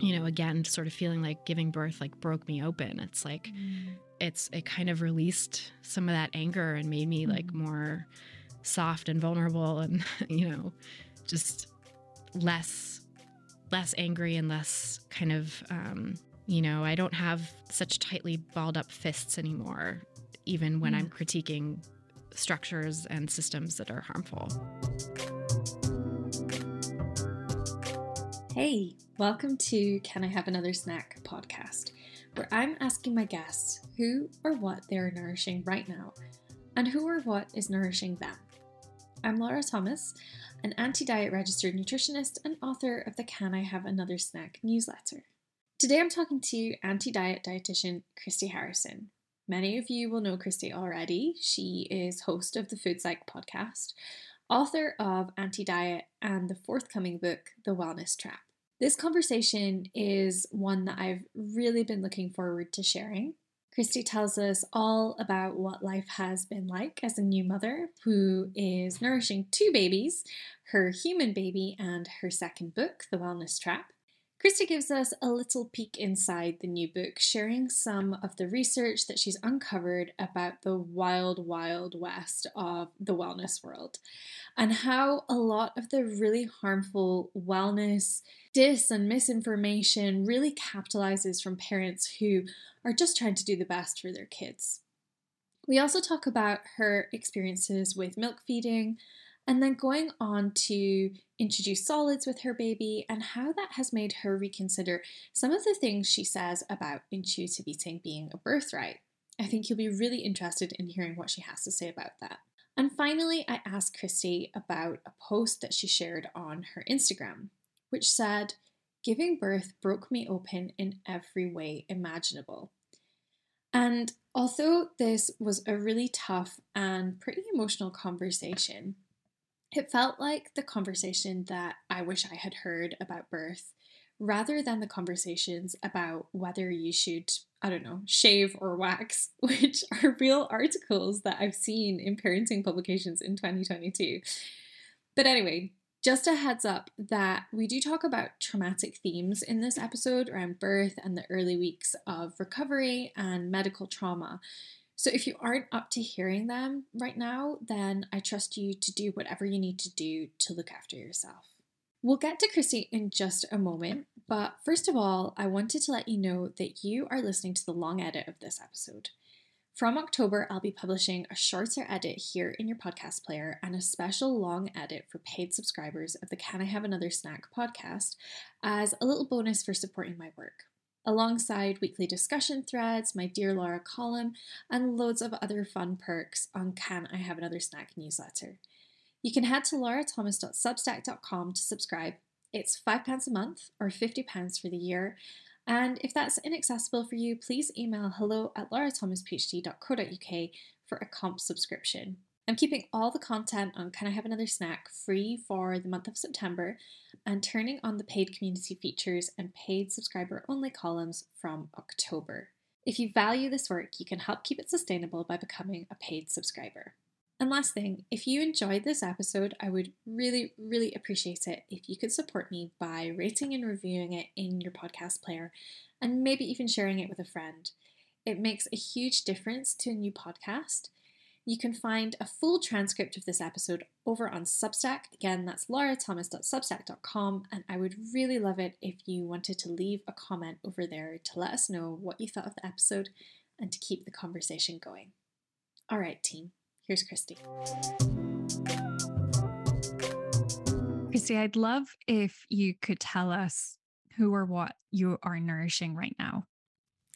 you know, again, sort of feeling like giving birth like broke me open. It's like mm. it's it kind of released some of that anger and made me mm. like more soft and vulnerable and you know, just less less angry and less kind of um, you know, I don't have such tightly balled up fists anymore, even when mm. I'm critiquing structures and systems that are harmful. Hey, welcome to Can I Have Another Snack podcast, where I'm asking my guests who or what they are nourishing right now and who or what is nourishing them. I'm Laura Thomas, an anti diet registered nutritionist and author of the Can I Have Another Snack newsletter. Today I'm talking to anti diet dietitian Christy Harrison. Many of you will know Christy already. She is host of the Food Psych podcast, author of Anti Diet, and the forthcoming book, The Wellness Trap. This conversation is one that I've really been looking forward to sharing. Christy tells us all about what life has been like as a new mother who is nourishing two babies her human baby and her second book, The Wellness Trap. Christy gives us a little peek inside the new book, sharing some of the research that she's uncovered about the wild, wild west of the wellness world and how a lot of the really harmful wellness dis and misinformation really capitalizes from parents who are just trying to do the best for their kids. We also talk about her experiences with milk feeding and then going on to introduce solids with her baby and how that has made her reconsider some of the things she says about intuitive eating being a birthright. I think you'll be really interested in hearing what she has to say about that. And finally, I asked Christy about a post that she shared on her Instagram, which said, Giving birth broke me open in every way imaginable. And although this was a really tough and pretty emotional conversation, it felt like the conversation that I wish I had heard about birth rather than the conversations about whether you should, I don't know, shave or wax, which are real articles that I've seen in parenting publications in 2022. But anyway, just a heads up that we do talk about traumatic themes in this episode around birth and the early weeks of recovery and medical trauma. So if you aren't up to hearing them right now, then I trust you to do whatever you need to do to look after yourself. We'll get to Christy in just a moment, but first of all, I wanted to let you know that you are listening to the long edit of this episode. From October, I'll be publishing a shorter edit here in your podcast player and a special long edit for paid subscribers of the Can I Have Another Snack podcast as a little bonus for supporting my work alongside weekly discussion threads, my Dear Laura column, and loads of other fun perks on Can I Have Another Snack newsletter. You can head to laurathomas.substack.com to subscribe. It's £5 a month or £50 for the year. And if that's inaccessible for you, please email hello at laurathomasphd.co.uk for a comp subscription. I'm keeping all the content on Can I Have Another Snack free for the month of September and turning on the paid community features and paid subscriber only columns from October. If you value this work, you can help keep it sustainable by becoming a paid subscriber. And last thing, if you enjoyed this episode, I would really, really appreciate it if you could support me by rating and reviewing it in your podcast player and maybe even sharing it with a friend. It makes a huge difference to a new podcast you can find a full transcript of this episode over on Substack. Again, that's laurathomas.substack.com, and I would really love it if you wanted to leave a comment over there to let us know what you thought of the episode and to keep the conversation going. All right, team, here's Christy. Christy, I'd love if you could tell us who or what you are nourishing right now.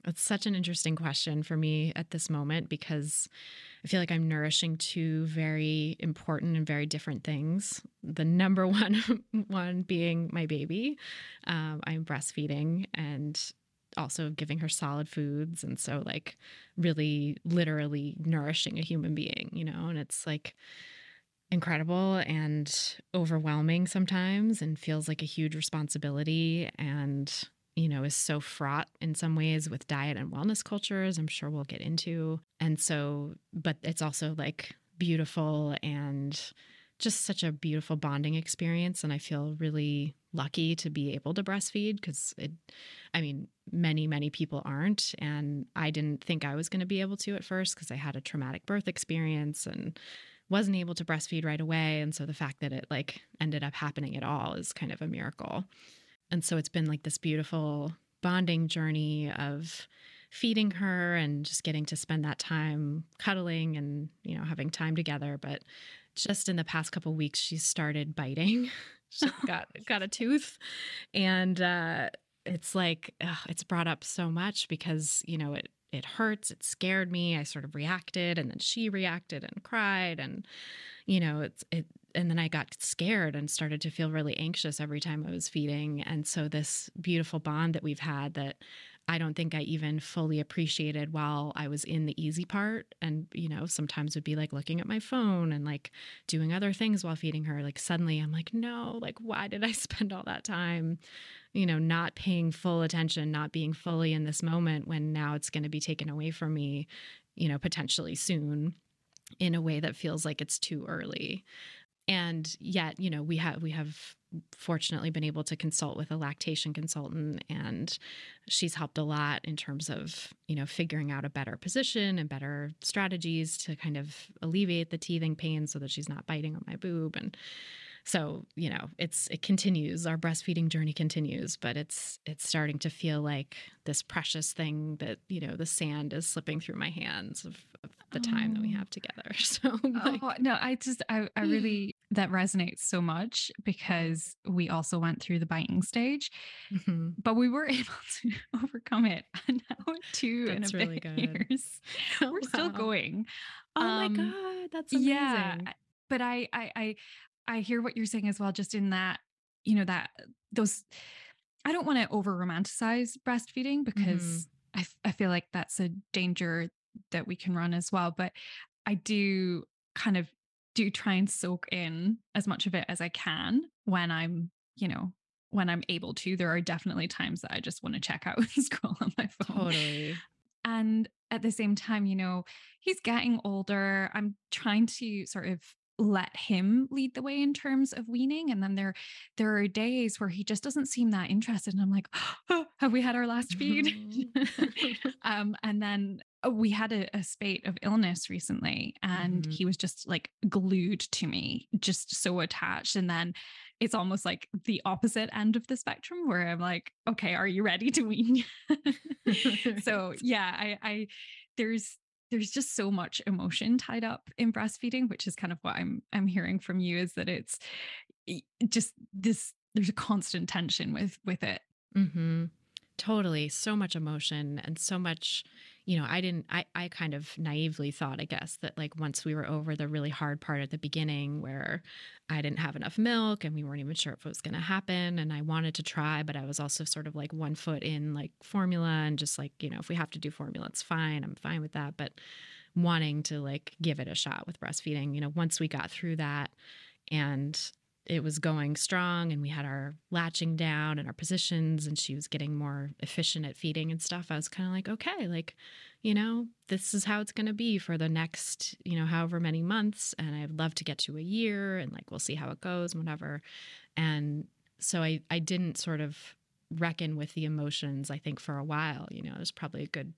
It's such an interesting question for me at this moment because I feel like I'm nourishing two very important and very different things. The number one one being my baby. Um, I'm breastfeeding and also giving her solid foods. And so, like, really literally nourishing a human being, you know, and it's like, incredible and overwhelming sometimes and feels like a huge responsibility and you know, is so fraught in some ways with diet and wellness cultures. I'm sure we'll get into. And so, but it's also like beautiful and just such a beautiful bonding experience and i feel really lucky to be able to breastfeed because it i mean many many people aren't and i didn't think i was going to be able to at first because i had a traumatic birth experience and wasn't able to breastfeed right away and so the fact that it like ended up happening at all is kind of a miracle and so it's been like this beautiful bonding journey of feeding her and just getting to spend that time cuddling and you know having time together. But just in the past couple weeks she started biting. She got got a tooth. And uh it's like ugh, it's brought up so much because you know it it hurts. It scared me. I sort of reacted and then she reacted and cried. And you know it's it and then i got scared and started to feel really anxious every time i was feeding and so this beautiful bond that we've had that I don't think I even fully appreciated while I was in the easy part. And, you know, sometimes would be like looking at my phone and like doing other things while feeding her. Like suddenly I'm like, no, like, why did I spend all that time, you know, not paying full attention, not being fully in this moment when now it's going to be taken away from me, you know, potentially soon in a way that feels like it's too early and yet you know we have we have fortunately been able to consult with a lactation consultant and she's helped a lot in terms of you know figuring out a better position and better strategies to kind of alleviate the teething pain so that she's not biting on my boob. And so you know it's it continues. Our breastfeeding journey continues but it's it's starting to feel like this precious thing that you know the sand is slipping through my hands of, of the time that we oh. have together. So oh, like, oh, no i just I, I really mm. That resonates so much because we also went through the biting stage mm-hmm. but we were able to overcome it and now two that's and a really bit good. years oh, we're wow. still going oh um, my god that's amazing yeah but I, I i I hear what you're saying as well, just in that, you know, that those, I don't want to over romanticize breastfeeding because mm-hmm. I, I feel like that's a danger that we can run as well. But I do kind of do try and soak in as much of it as I can when I'm, you know, when I'm able to. There are definitely times that I just want to check out and scroll on my phone. Totally. And at the same time, you know, he's getting older. I'm trying to sort of let him lead the way in terms of weaning and then there there are days where he just doesn't seem that interested and i'm like oh, have we had our last feed mm-hmm. um, and then we had a, a, spate of illness recently and mm-hmm. he was just like glued to me just so attached and then it's almost like the opposite end of the spectrum where i'm like okay are you ready to wean so yeah i i there's there's just so much emotion tied up in breastfeeding which is kind of what i'm i'm hearing from you is that it's just this there's a constant tension with with it mm-hmm. totally so much emotion and so much you know i didn't i i kind of naively thought i guess that like once we were over the really hard part at the beginning where i didn't have enough milk and we weren't even sure if it was going to happen and i wanted to try but i was also sort of like one foot in like formula and just like you know if we have to do formula it's fine i'm fine with that but wanting to like give it a shot with breastfeeding you know once we got through that and it was going strong and we had our latching down and our positions and she was getting more efficient at feeding and stuff i was kind of like okay like you know this is how it's going to be for the next you know however many months and i'd love to get to a year and like we'll see how it goes and whatever. And so i i didn't sort of reckon with the emotions i think for a while you know it was probably a good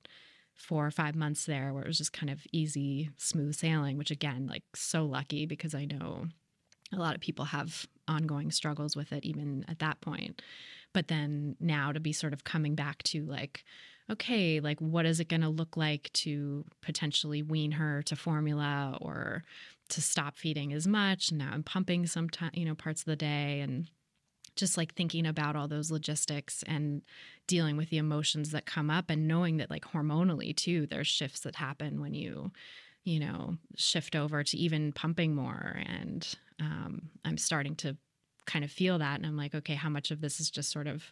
four or five months there where it was just kind of easy smooth sailing which again like so lucky because i know a lot of people have ongoing struggles with it even at that point. But then now to be sort of coming back to like okay like what is it going to look like to potentially wean her to formula or to stop feeding as much? Now i'm pumping sometimes you know parts of the day and just like thinking about all those logistics and dealing with the emotions that come up and knowing that like hormonally too there's shifts that happen when you you know shift over to even pumping more and um, I'm starting to kind of feel that, and I'm like, okay, how much of this is just sort of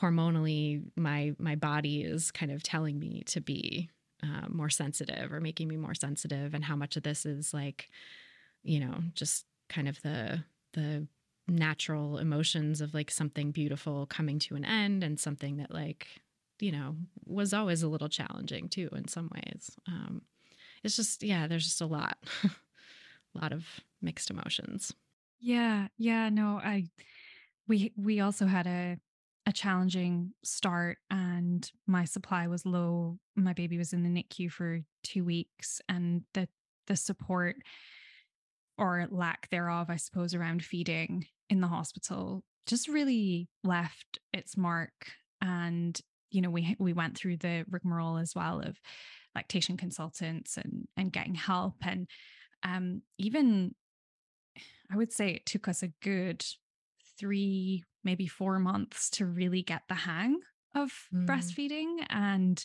hormonally my my body is kind of telling me to be uh, more sensitive or making me more sensitive, and how much of this is like, you know, just kind of the the natural emotions of like something beautiful coming to an end and something that like you know was always a little challenging too in some ways. Um it's just yeah there's just a lot a lot of mixed emotions. Yeah, yeah, no, I we we also had a a challenging start and my supply was low. My baby was in the NICU for 2 weeks and the the support or lack thereof, I suppose, around feeding in the hospital just really left its mark. And, you know, we we went through the rigmarole as well of lactation consultants and and getting help. And um even I would say it took us a good three, maybe four months to really get the hang of mm. breastfeeding. And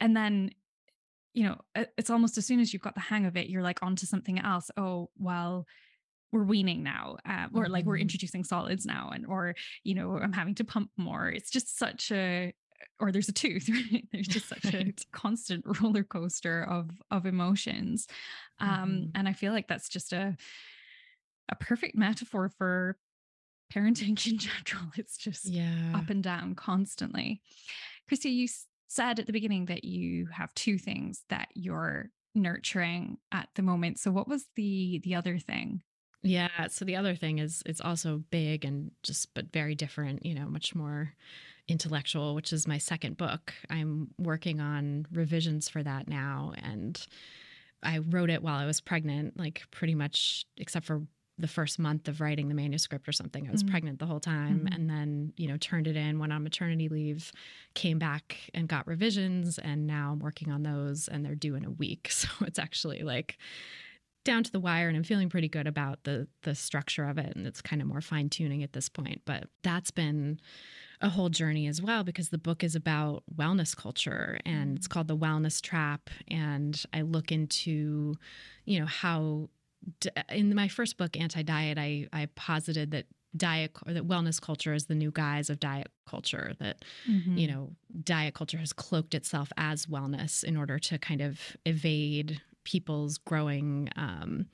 and then you know, it's almost as soon as you've got the hang of it, you're like onto something else. Oh, well, we're weaning now, uh, or like we're mm-hmm. introducing solids now, and or you know, I'm having to pump more. It's just such a, or there's a tooth. Right? There's just such a constant roller coaster of of emotions, um, mm-hmm. and I feel like that's just a a perfect metaphor for parenting in general. It's just yeah. up and down constantly. Christy, you said at the beginning that you have two things that you're nurturing at the moment. So what was the the other thing? Yeah, so the other thing is it's also big and just but very different, you know, much more intellectual, which is my second book. I'm working on revisions for that now and I wrote it while I was pregnant, like pretty much except for the first month of writing the manuscript or something. I was mm-hmm. pregnant the whole time mm-hmm. and then, you know, turned it in, went on maternity leave, came back and got revisions. And now I'm working on those and they're due in a week. So it's actually like down to the wire and I'm feeling pretty good about the the structure of it and it's kind of more fine tuning at this point. But that's been a whole journey as well because the book is about wellness culture and it's mm. called The Wellness Trap and I look into you know how in my first book, Anti Diet, I, I posited that diet or that wellness culture is the new guise of diet culture that mm-hmm. you know diet culture has cloaked itself as wellness in order to kind of evade people's growing um,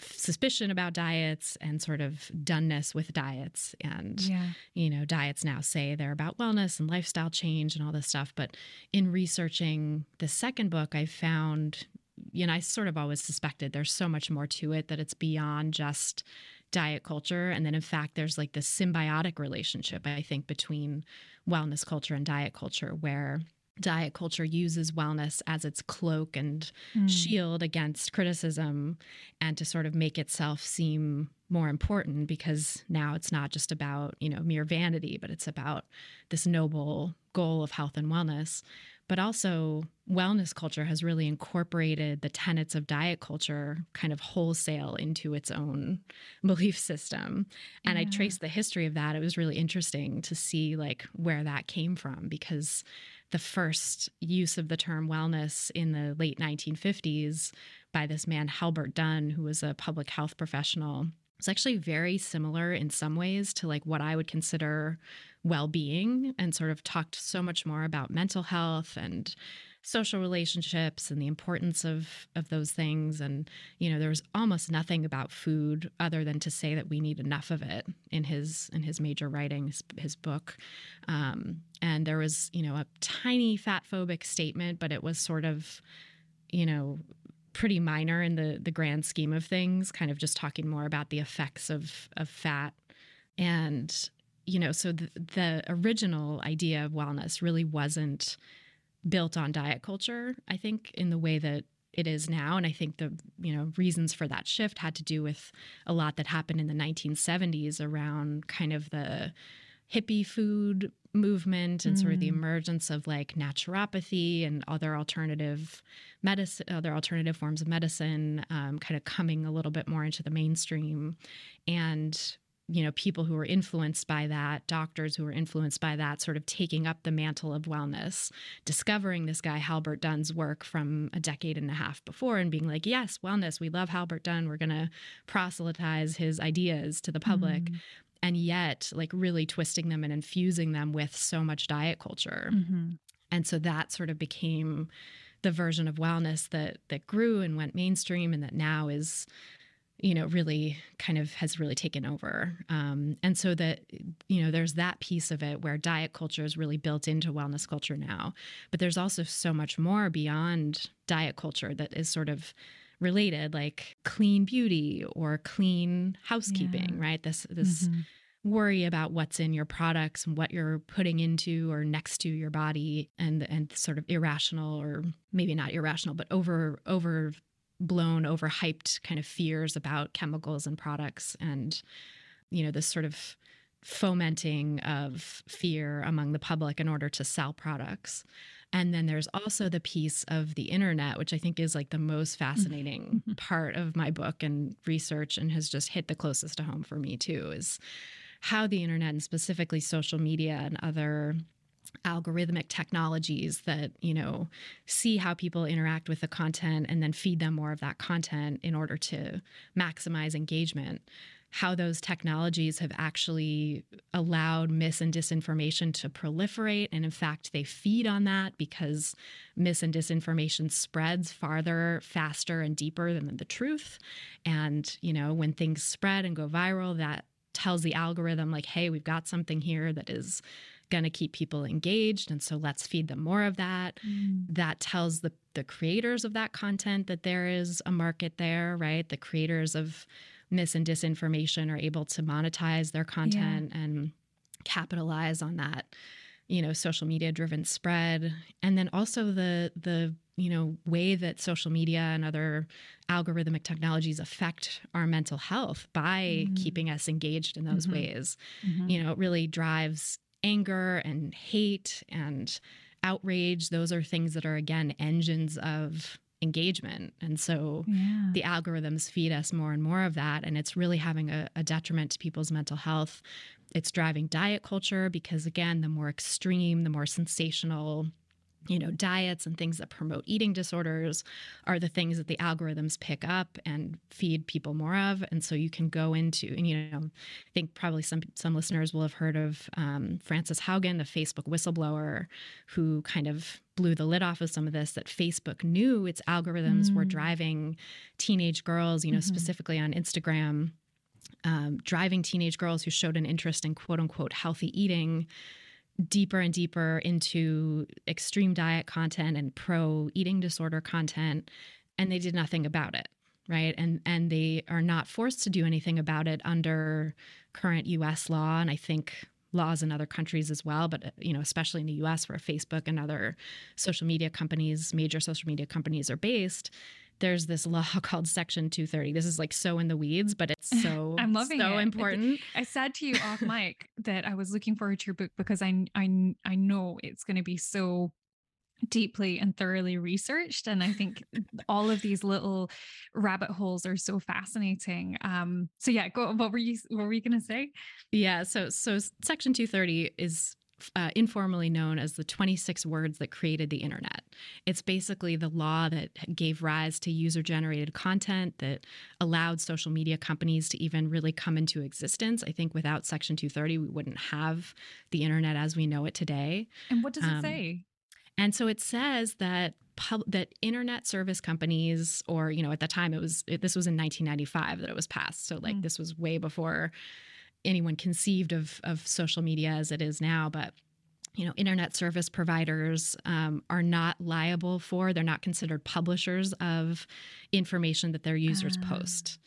suspicion about diets and sort of doneness with diets and yeah. you know diets now say they're about wellness and lifestyle change and all this stuff but in researching the second book i found you know, I sort of always suspected there's so much more to it that it's beyond just diet culture. And then, in fact, there's like this symbiotic relationship, I think, between wellness culture and diet culture, where diet culture uses wellness as its cloak and mm. shield against criticism and to sort of make itself seem more important because now it's not just about, you know, mere vanity, but it's about this noble goal of health and wellness but also wellness culture has really incorporated the tenets of diet culture kind of wholesale into its own belief system and yeah. i traced the history of that it was really interesting to see like where that came from because the first use of the term wellness in the late 1950s by this man Halbert Dunn who was a public health professional was actually very similar in some ways to like what I would consider well-being and sort of talked so much more about mental health and social relationships and the importance of of those things. And you know there was almost nothing about food other than to say that we need enough of it in his in his major writings his book. Um, and there was you know a tiny fat phobic statement but it was sort of you know pretty minor in the the grand scheme of things kind of just talking more about the effects of of fat. And you know, so the, the original idea of wellness really wasn't built on diet culture, I think, in the way that it is now. And i think the you know reasons for that shift had to do with a lot that happened in the 1970s around kind of the hippie food movement and mm. sort of the mm. emergence of like naturopathy and other alternative medicine other alternative forms of medicine um, kind of coming a little bit more into the mainstream and you know people who were influenced by that doctors who were influenced by that sort of taking up the mantle of wellness discovering this guy halbert dunn's work from a decade and a half before and being like yes wellness we love halbert dunn we're going to proselytize his ideas to the public mm. And yet like really twisting them and infusing them with so much diet culture. Mm-hmm. and so that sort of became the version of wellness that that grew and went mainstream and that now is you know really kind of has really taken over. Um, and so that you know there's that piece of it where diet culture is really built into wellness culture now. But there's also so much more beyond diet culture that is sort of related, like clean beauty or clean housekeeping, Yeah. right? This this Mhm. worry about what's in your products and what you're putting into or next to your body and and sort of irrational or maybe not irrational but over over blown overhyped kind of fears about chemicals and products and you know this sort of fomenting of fear among the public in order to sell products and then there's also the piece of the internet which i think is like the most fascinating mm-hmm. Mm-hmm. part of my book and research and has just hit the closest to home for me too is how the internet and specifically social media and other algorithmic technologies that you know see how people interact with the content and then feed them more of that content in order to maximize engagement how those technologies have actually allowed mis and disinformation to proliferate. And in fact they feed on that because mis and disinformation spreads farther faster and deeper than the truth. And you know when things spread and go viral that tells the algorithm like hey we've got something here that is going to keep people engaged and so let's feed them more of that. Mm. that tells the the creators of that content that there is a market there right? The creators of mis and disinformation are able to monetize their content and capitalize on that you know social media driven spread and then also the the you know way that social media and other algorithmic technologies affect our mental health by Mm. keeping us engaged in those Mhm. ways Mhm. you know, it really drives anger and hate and outrage. Those are things that are, again, engines of engagement. And so yeah. the algorithms feed us more and more of that. And it's really having a, a detriment to people's mental health. It's driving diet culture because, again, the more extreme, the more sensational you know, diets and things that promote eating disorders are the things that the algorithms pick up and feed people more of. And so you can go into, and you know, I think probably some some listeners will have heard of um, Frances Haugen, the Facebook whistleblower, who kind of blew the lid off of some of this. That Facebook knew its algorithms were Mm. driving teenage girls, you know, Mhm. specifically on Instagram, um, driving teenage girls who showed an interest in quote unquote healthy eating deeper and deeper into extreme diet content and pro eating disorder content and they did nothing about it right and and they are not forced to do anything about it under current US law and I think laws in other countries as well but uh, you know especially in the US where Facebook and other social media companies major social media companies are based there's this law called section 230 this is like so in the weeds but it's so I'm loving so it. important I said to you off mic that I was looking forward to your book because I I I know it's going to be so deeply and thoroughly researched and I think all of these little rabbit holes are so fascinating. Um so yeah, go what were you what were you going to say? Yeah. So so Section 230 is uh, informally known as the 26 words that created the internet. It's basically the law that gave rise to user generated content that allowed social media companies to even really come into existence. I think without Section 230, we wouldn't have the internet as we know it today. And what does it Um, say? And so it says that pub- that internet service companies, or you know, at the time it was it, this was in 1995 that it was passed. So like Mm. this was way before anyone conceived of of social media as it is now. But you know, internet service providers um, are not liable for. They're not considered publishers of information that their users Ah. post.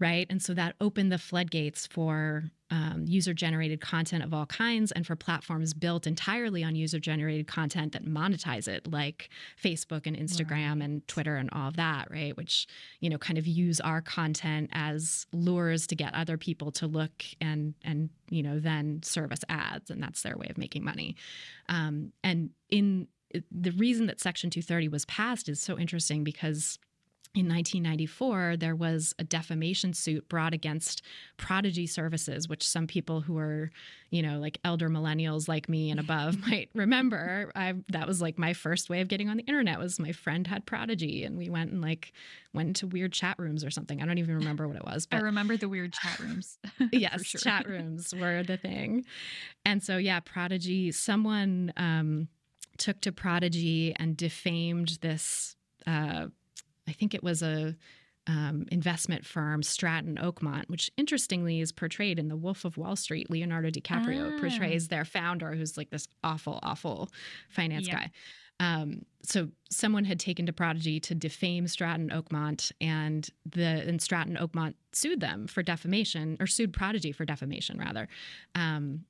Right. And so that opened the floodgates for um, user generated content of all kinds and for platforms built entirely on user generated content that monetize it, like Facebook and Instagram and Twitter and all of that, right? Which, you know, kind of use our content as lures to get other people to look and, and, you know, then service ads. And that's their way of making money. Um, and in the reason that Section 230 was passed is so interesting because in 1994, there was a defamation suit brought against Prodigy Services, which some people who are, you know, like elder millennials like me and above might remember. I that was like my first way of getting on the internet was my friend had Prodigy, and we went and like went into weird chat rooms or something. I don't even remember what it was, But I remember the weird chat rooms. yes, sure. chat rooms were the thing. And so, yeah, Prodigy, someone um, took to Prodigy and defamed this. Uh, I think it was a um, investment firm, Stratton Oakmont, which interestingly is portrayed in The Wolf of Wall Street. Leonardo DiCaprio Ah. portrays their founder, who's like this awful, awful finance Yep. guy. Um, so someone had taken to Prodigy to defame Stratton Oakmont, and the and Stratton Oakmont sued them for defamation, or sued Prodigy for defamation, rather. Um,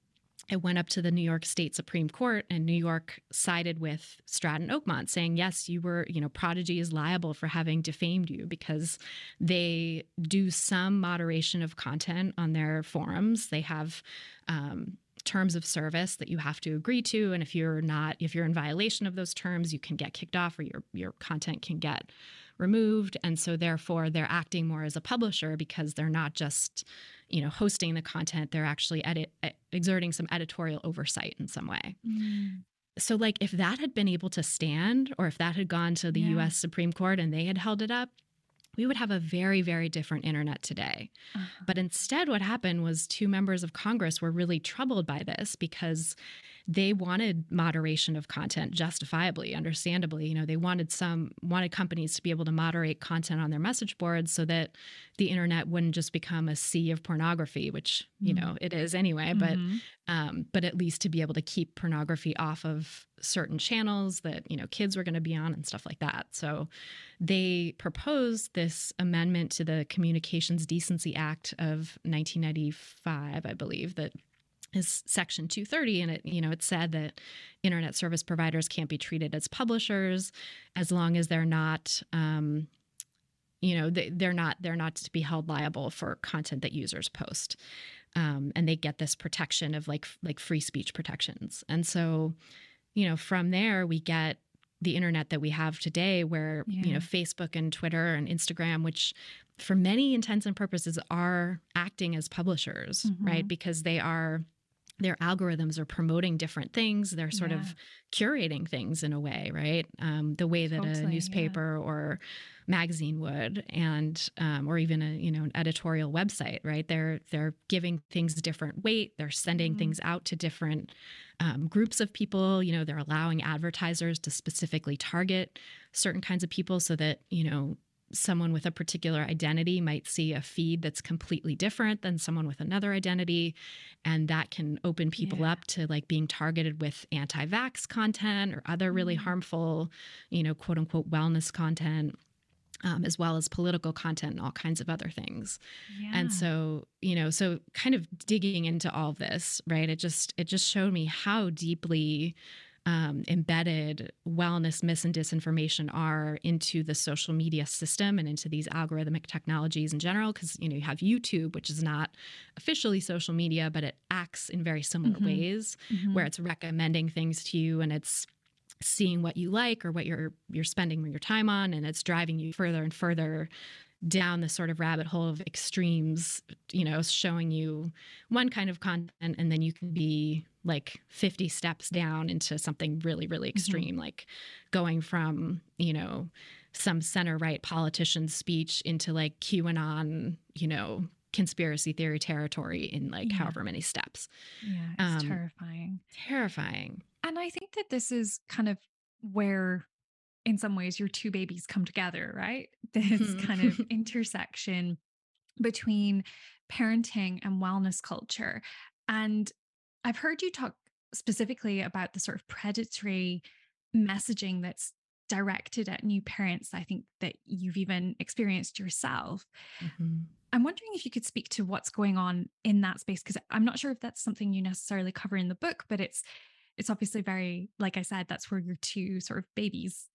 it went up to the New York State Supreme Court, and New York sided with Stratton Oakmont, saying, yes, you were, you know, Prodigy is liable for having defamed you because they do some moderation of content on their forums. They have um, terms of service that you have to agree to. And if you're not, if you're in violation of those terms, you can get kicked off or your, your content can get removed. And so therefore they're acting more as a publisher because they're not just, you know, hosting the content, they're actually edit, exerting some editorial oversight in some way. Mm. So like if that had been able to stand or if that had gone to the yeah. US Supreme Court and they had held it up, we would have a very, very different internet today. Uh-huh. But instead, what happened was two members of Congress were really troubled by this because they wanted moderation of content justifiably understandably you know they wanted some wanted companies to be able to moderate content on their message boards so that the internet wouldn't just become a sea of pornography which you mm-hmm. know it is anyway but mm-hmm. um, but at least to be able to keep pornography off of certain channels that you know kids were going to be on and stuff like that so they proposed this amendment to the communications decency act of 1995 i believe that is section 230 and it you know it said that internet service providers can't be treated as publishers as long as they're not um, you know they, they're not they're not to be held liable for content that users post um, and they get this protection of like like free speech protections and so you know from there we get the internet that we have today where yeah. you know facebook and twitter and instagram which for many intents and purposes are acting as publishers mm-hmm. right because they are their algorithms are promoting different things. They're sort yeah. of curating things in a way, right? Um, the way that totally, a newspaper yeah. or magazine would, and um, or even a you know an editorial website, right? They're they're giving things different weight. They're sending mm-hmm. things out to different um, groups of people. You know, they're allowing advertisers to specifically target certain kinds of people so that you know someone with a particular identity might see a feed that's completely different than someone with another identity and that can open people yeah. up to like being targeted with anti-vax content or other really mm-hmm. harmful you know quote unquote wellness content um, as well as political content and all kinds of other things yeah. and so you know so kind of digging into all this right it just it just showed me how deeply um, embedded wellness myths and disinformation are into the social media system and into these algorithmic technologies in general because you know you have youtube which is not officially social media but it acts in very similar mm-hmm. ways mm-hmm. where it's recommending things to you and it's seeing what you like or what you're you're spending your time on and it's driving you further and further down the sort of rabbit hole of extremes, you know, showing you one kind of content and then you can be like 50 steps down into something really, really mm-hmm. extreme, mm-hmm. like going from, you know, some center right politician's speech into like QAnon, you know, conspiracy theory territory in like yeah. however many steps. Yeah, it's um, terrifying. Terrifying. And I think that this is kind of where in some ways your two babies come together, right? This mm-hmm. kind of intersection between parenting and wellness culture. And I've heard you talk specifically about the sort of predatory messaging that's directed at new parents. I think that you've even experienced yourself. Mm-hmm. I'm wondering if you could speak to what's going on in that space because I'm not sure if that's something you necessarily cover in the book, but it's it's obviously very like I said that's where your two sort of babies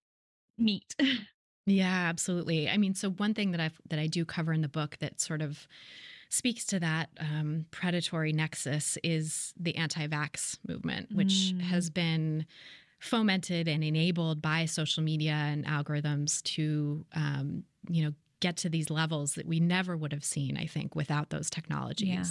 meet. yeah, absolutely. I mean, so one thing that I that I do cover in the book that sort of speaks to that um, predatory nexus is the anti-vax movement, which mm. has been fomented and enabled by social media and algorithms to, um, you know, get to these levels that we never would have seen, I think, without those technologies. Yeah.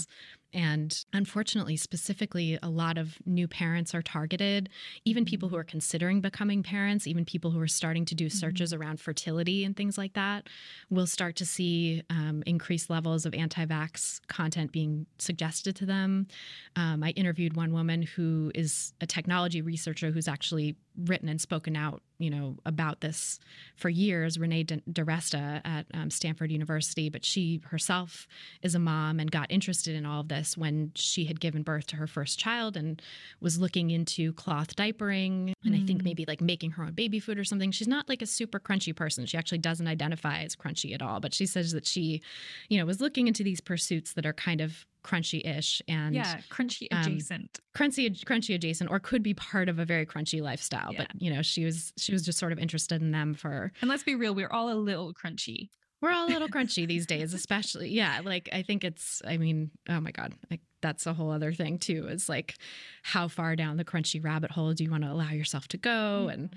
And unfortunately, specifically, a lot of new parents are targeted, even people who mm-hmm. are considering becoming parents, even people who are starting to do mm-hmm. searches mm-hmm. around fertility and things like that, will start to see um, increased levels of anti vax content being suggested to them. Um, I interviewed one woman who is a technology researcher who's actually written and spoken out you know about this for years renee DiResta at um, stanford university but she herself is a mom and got interested in all of this this when she had given birth to her first child and was looking into cloth diapering and I think Mm. maybe like making her own baby food or something. She's not like a super crunchy person. She actually doesn't identify as crunchy at all, but she says that she, you know, was looking into these pursuits that are kind of crunchy-ish and yeah, crunchy um, adjacent. crunchy crunchy adjacent or could be part of a very crunchy lifestyle Yeah. but you know she was she was just sort of interested in them for and let's be real, we're all a little crunchy. We're all a little crunchy these days especially yeah like i think it's i mean oh my god like that's a whole other thing too is like how far down the crunchy rabbit hole do you want to allow yourself to go and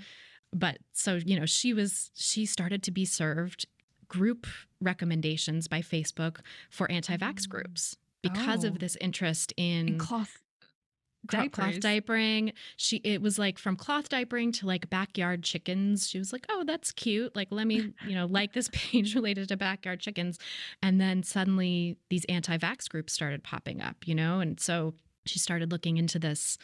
but so you know she was she started to be served group recommendations by facebook for anti-vax Mm. groups because Oh. of this interest in and cloth cloth diapering. She it was like from cloth diapering to like backyard chickens. She was like, "Oh, that's cute. Like let me, you know, like this page related to backyard chickens." And then suddenly these anti-vax groups started popping up, you know? And so she started looking into this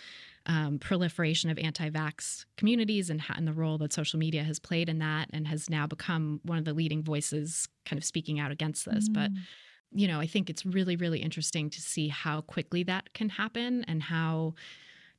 um, proliferation of anti-vax communities and, how, and the role that social media has played in that and has now become one of the leading voices kind of speaking out against this but Mm. You know, I think it's really, really interesting to see how quickly that can happen and how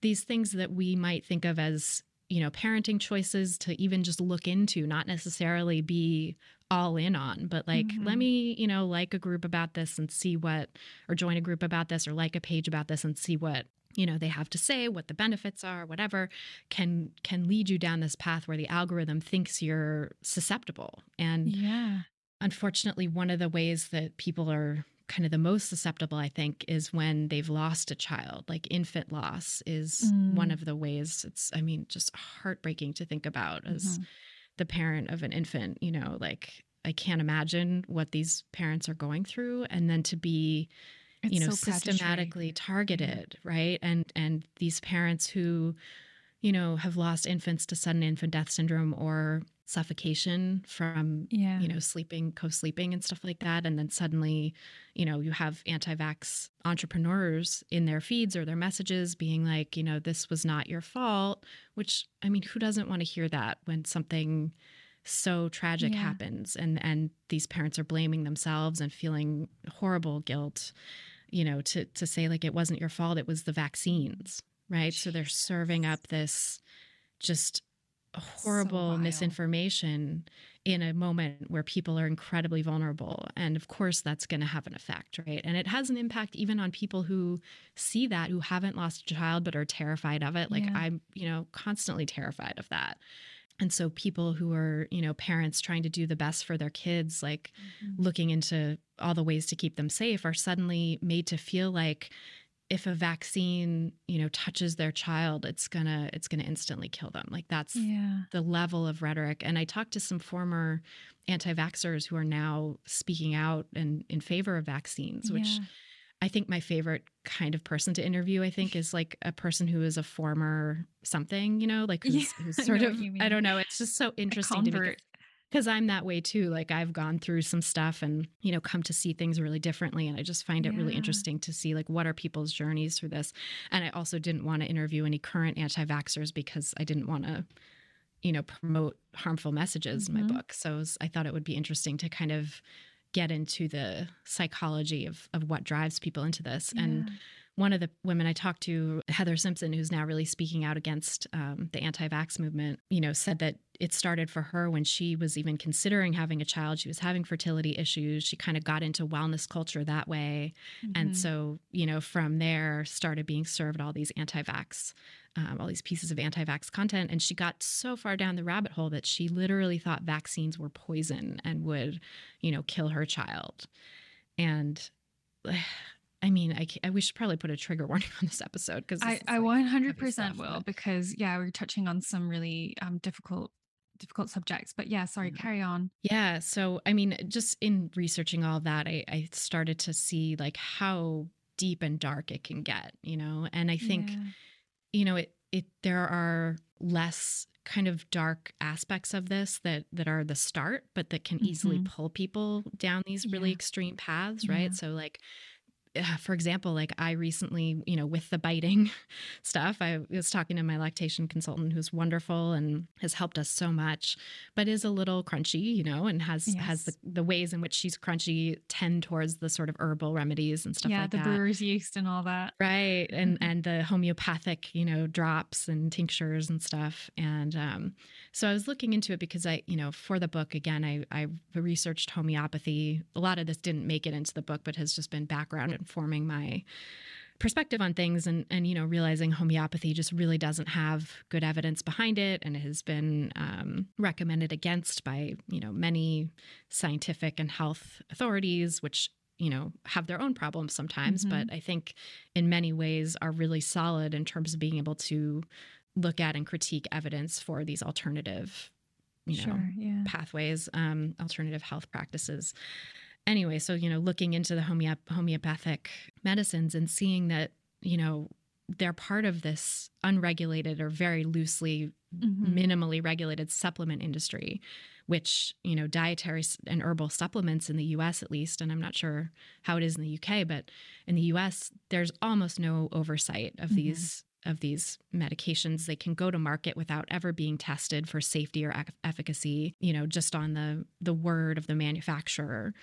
these things that we might think of as, you know, parenting choices to even just look into, not necessarily be all in on, but like, let Mhm. me, you know, like a group about this and see what, or join a group about this or like a page about this and see what you know they have to say what the benefits are whatever can can lead you down this path where the algorithm thinks you're susceptible and yeah. Unfortunately, one of the ways that people are kind of the most susceptible, I think, is when they've lost a child. Like infant loss is one Mm. of the ways it's, I mean, just heartbreaking to think about as Mhm. the parent of an infant, you know, like I can't imagine what these parents are going through. And then to be, you know, so systematically targeted, right? And and these parents who, you know, have lost infants to sudden infant death syndrome or suffocation from Yeah. you know, sleeping, co sleeping, and stuff like that. And then suddenly, you know, you have anti vax entrepreneurs in their feeds or their messages being like, you know, this was not your fault, which I mean, who doesn't want to hear that when something so tragic Yeah. happens and and these parents are blaming themselves and feeling horrible guilt you know to to say like it wasn't your fault it was the vaccines right so they're serving up this just horrible vile. misinformation in a moment where people are incredibly vulnerable and of course that's going to have an effect right and it has an impact even on people who see that who haven't lost a child but are terrified of it like Yeah. i'm you know constantly terrified of that and so people who are you know parents trying to do the best for their kids like Mhm. looking into all the ways to keep them safe are suddenly made to feel like if a vaccine you know touches their child it's gonna it's gonna instantly kill them like that's Yeah. the level of rhetoric and i talked to some former anti-vaxxers who are now speaking out and in favor of vaccines which Yeah. i think my favorite kind of person to interview i think is like a person who is a former something you know like who's, Yeah, who's sort of i don't know it's just so interesting to me convert. Because I'm that way too. Like I've gone through some stuff and, you know, come to see things really differently. And I just find it really interesting to see like what are people's journeys through this. And I also didn't want to interview any current anti vaxxers because I didn't want to, you know, promote harmful messages in Mhm. my book. So was- I thought it would be interesting to kind of get into the psychology of of what drives people into this. And Yeah. One of the women I talked to, Heather Simpson, who's now really speaking out against um, the anti-vax movement, you know, said that it started for her when she was even considering having a child. She was having fertility issues. She kind of got into wellness culture that way, and Mhm. so you know, from there, started being served all these anti-vax, um, all these pieces of anti-vax content, and she got so far down the rabbit hole that she literally thought vaccines were poison and would, you know, kill her child, and. I mean, I, I we should probably put a trigger warning on this episode because I, I like 100% will but- because yeah, we're touching on some really um difficult difficult subjects. But yeah, sorry, Mhm. carry on. Yeah. So, I mean, just in researching all that, I, I started to see like how deep and dark it can get, you know? And I think, Yeah. you know, it, it, there are less kind of dark aspects of this that, that are the start, but that can easily Mhm. pull people down these really Yeah. extreme paths, right? Yeah. So, like, for example, like I recently, you know, with the biting stuff, I was talking to my lactation consultant who's wonderful and has helped us so much, but is a little crunchy, you know, and has Yes. has the, the ways in which she's crunchy tend towards the sort of herbal remedies and stuff yeah, like the brewer's yeast and all that. Right. And Mhm. and the homeopathic, you know, drops and tinctures and stuff. And um, so I was looking into it because I, you know, for the book again, I I researched homeopathy. A lot of this didn't make it into the book, but has just been background informing my perspective on things and and you know realizing homeopathy just really doesn't have good evidence behind it and it has been um, recommended against by you know many scientific and health authorities which you know have their own problems sometimes Mhm. but i think in many ways are really solid in terms of being able to look at and critique evidence for these alternative you know sure. Yeah. pathways, um, alternative health practices. Anyway, so you know, looking into the homeop- homeopathic medicines and seeing that you know they're part of this unregulated or very loosely, Mhm. minimally regulated supplement industry, which you know dietary and herbal supplements in the U.S. at least, and I'm not sure how it is in the U.K., but in the U.S. there's almost no oversight of Mhm. these of these medications they can go to market without ever being tested for safety or ec- efficacy you know just on the the word of the manufacturer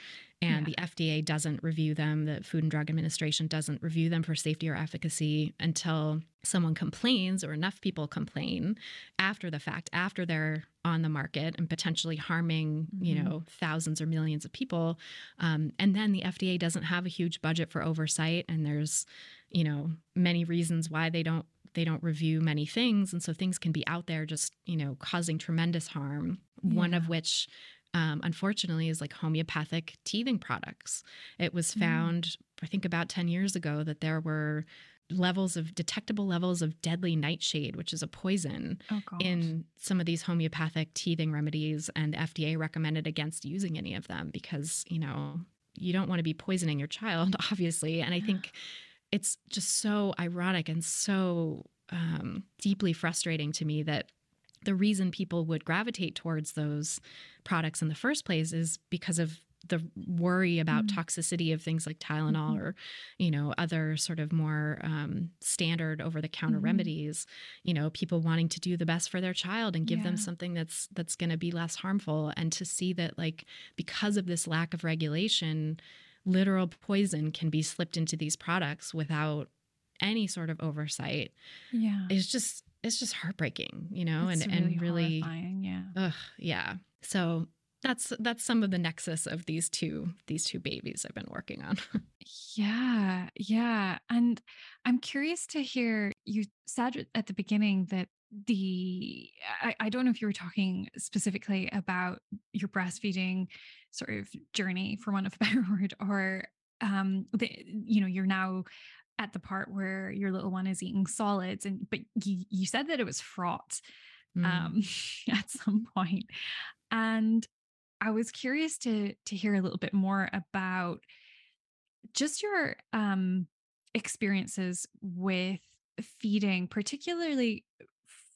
and Yeah. the FDA doesn't review them the Food and Drug Administration doesn't review them for safety or efficacy until someone complains or enough people complain after the fact after they're on the market and potentially harming you Mhm. know thousands or millions of people um, and then the FDA doesn't have a huge budget for oversight and there's you know many reasons why they don't they don't review many things and so things can be out there just you know causing tremendous harm one of which um, unfortunately is like homeopathic teething products it was Mm. found i think about 10 years ago that there were levels of detectable levels of deadly nightshade which is a poison Oh in some of these homeopathic teething remedies and the FDA recommended against using any of them because, you know, you don't want to be poisoning your child, obviously. And I think it's just so ironic and so um, deeply frustrating to me that the reason people would gravitate towards those products in the first place is because of the worry about Mm. toxicity of things like Tylenol Mhm. or, you know, other sort of more um, standard over the counter Mhm. remedies. You know, people wanting to do the best for their child and give them something that's that's going to be less harmful, and to see that like because of this lack of regulation, literal poison can be slipped into these products without any sort of oversight yeah. it's just it's just heartbreaking you know It's and really and really. Yeah. ugh yeah so that's that's some of the nexus of these two these two babies i've been working on Yeah, yeah. And I'm curious to hear you said at the beginning that the I, I don't know if you were talking specifically about your breastfeeding sort of journey for one of a better word or um the you know you're now at the part where your little one is eating solids and but you, you said that it was fraught Mm. um at some point and i was curious to to hear a little bit more about just your um experiences with feeding particularly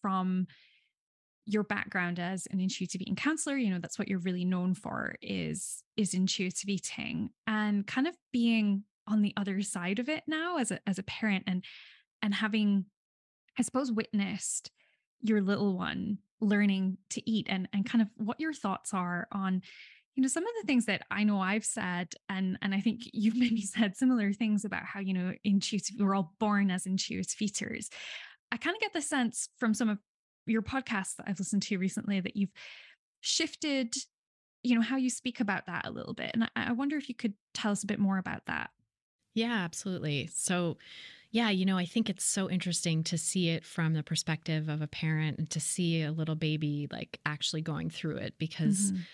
from your background as an intuitive eating counselor you know that's what you're really known for is is intuitive eating and kind of being on the other side of it now as a as a parent and and having i suppose witnessed your little one learning to eat and and kind of what your thoughts are on you know some of the things that i know i've said and and i think you've maybe said similar things about how you know intuitive we're all born as intuitive eaters i kind of get the sense from some of your podcasts that i've listened to recently that you've shifted you know how you speak about that a little bit and i, I wonder if you could tell us a bit more about that Yeah, absolutely. So, yeah, you know, I think it's so interesting to see it from the perspective of a parent and to see a little baby like actually going through it because Mhm.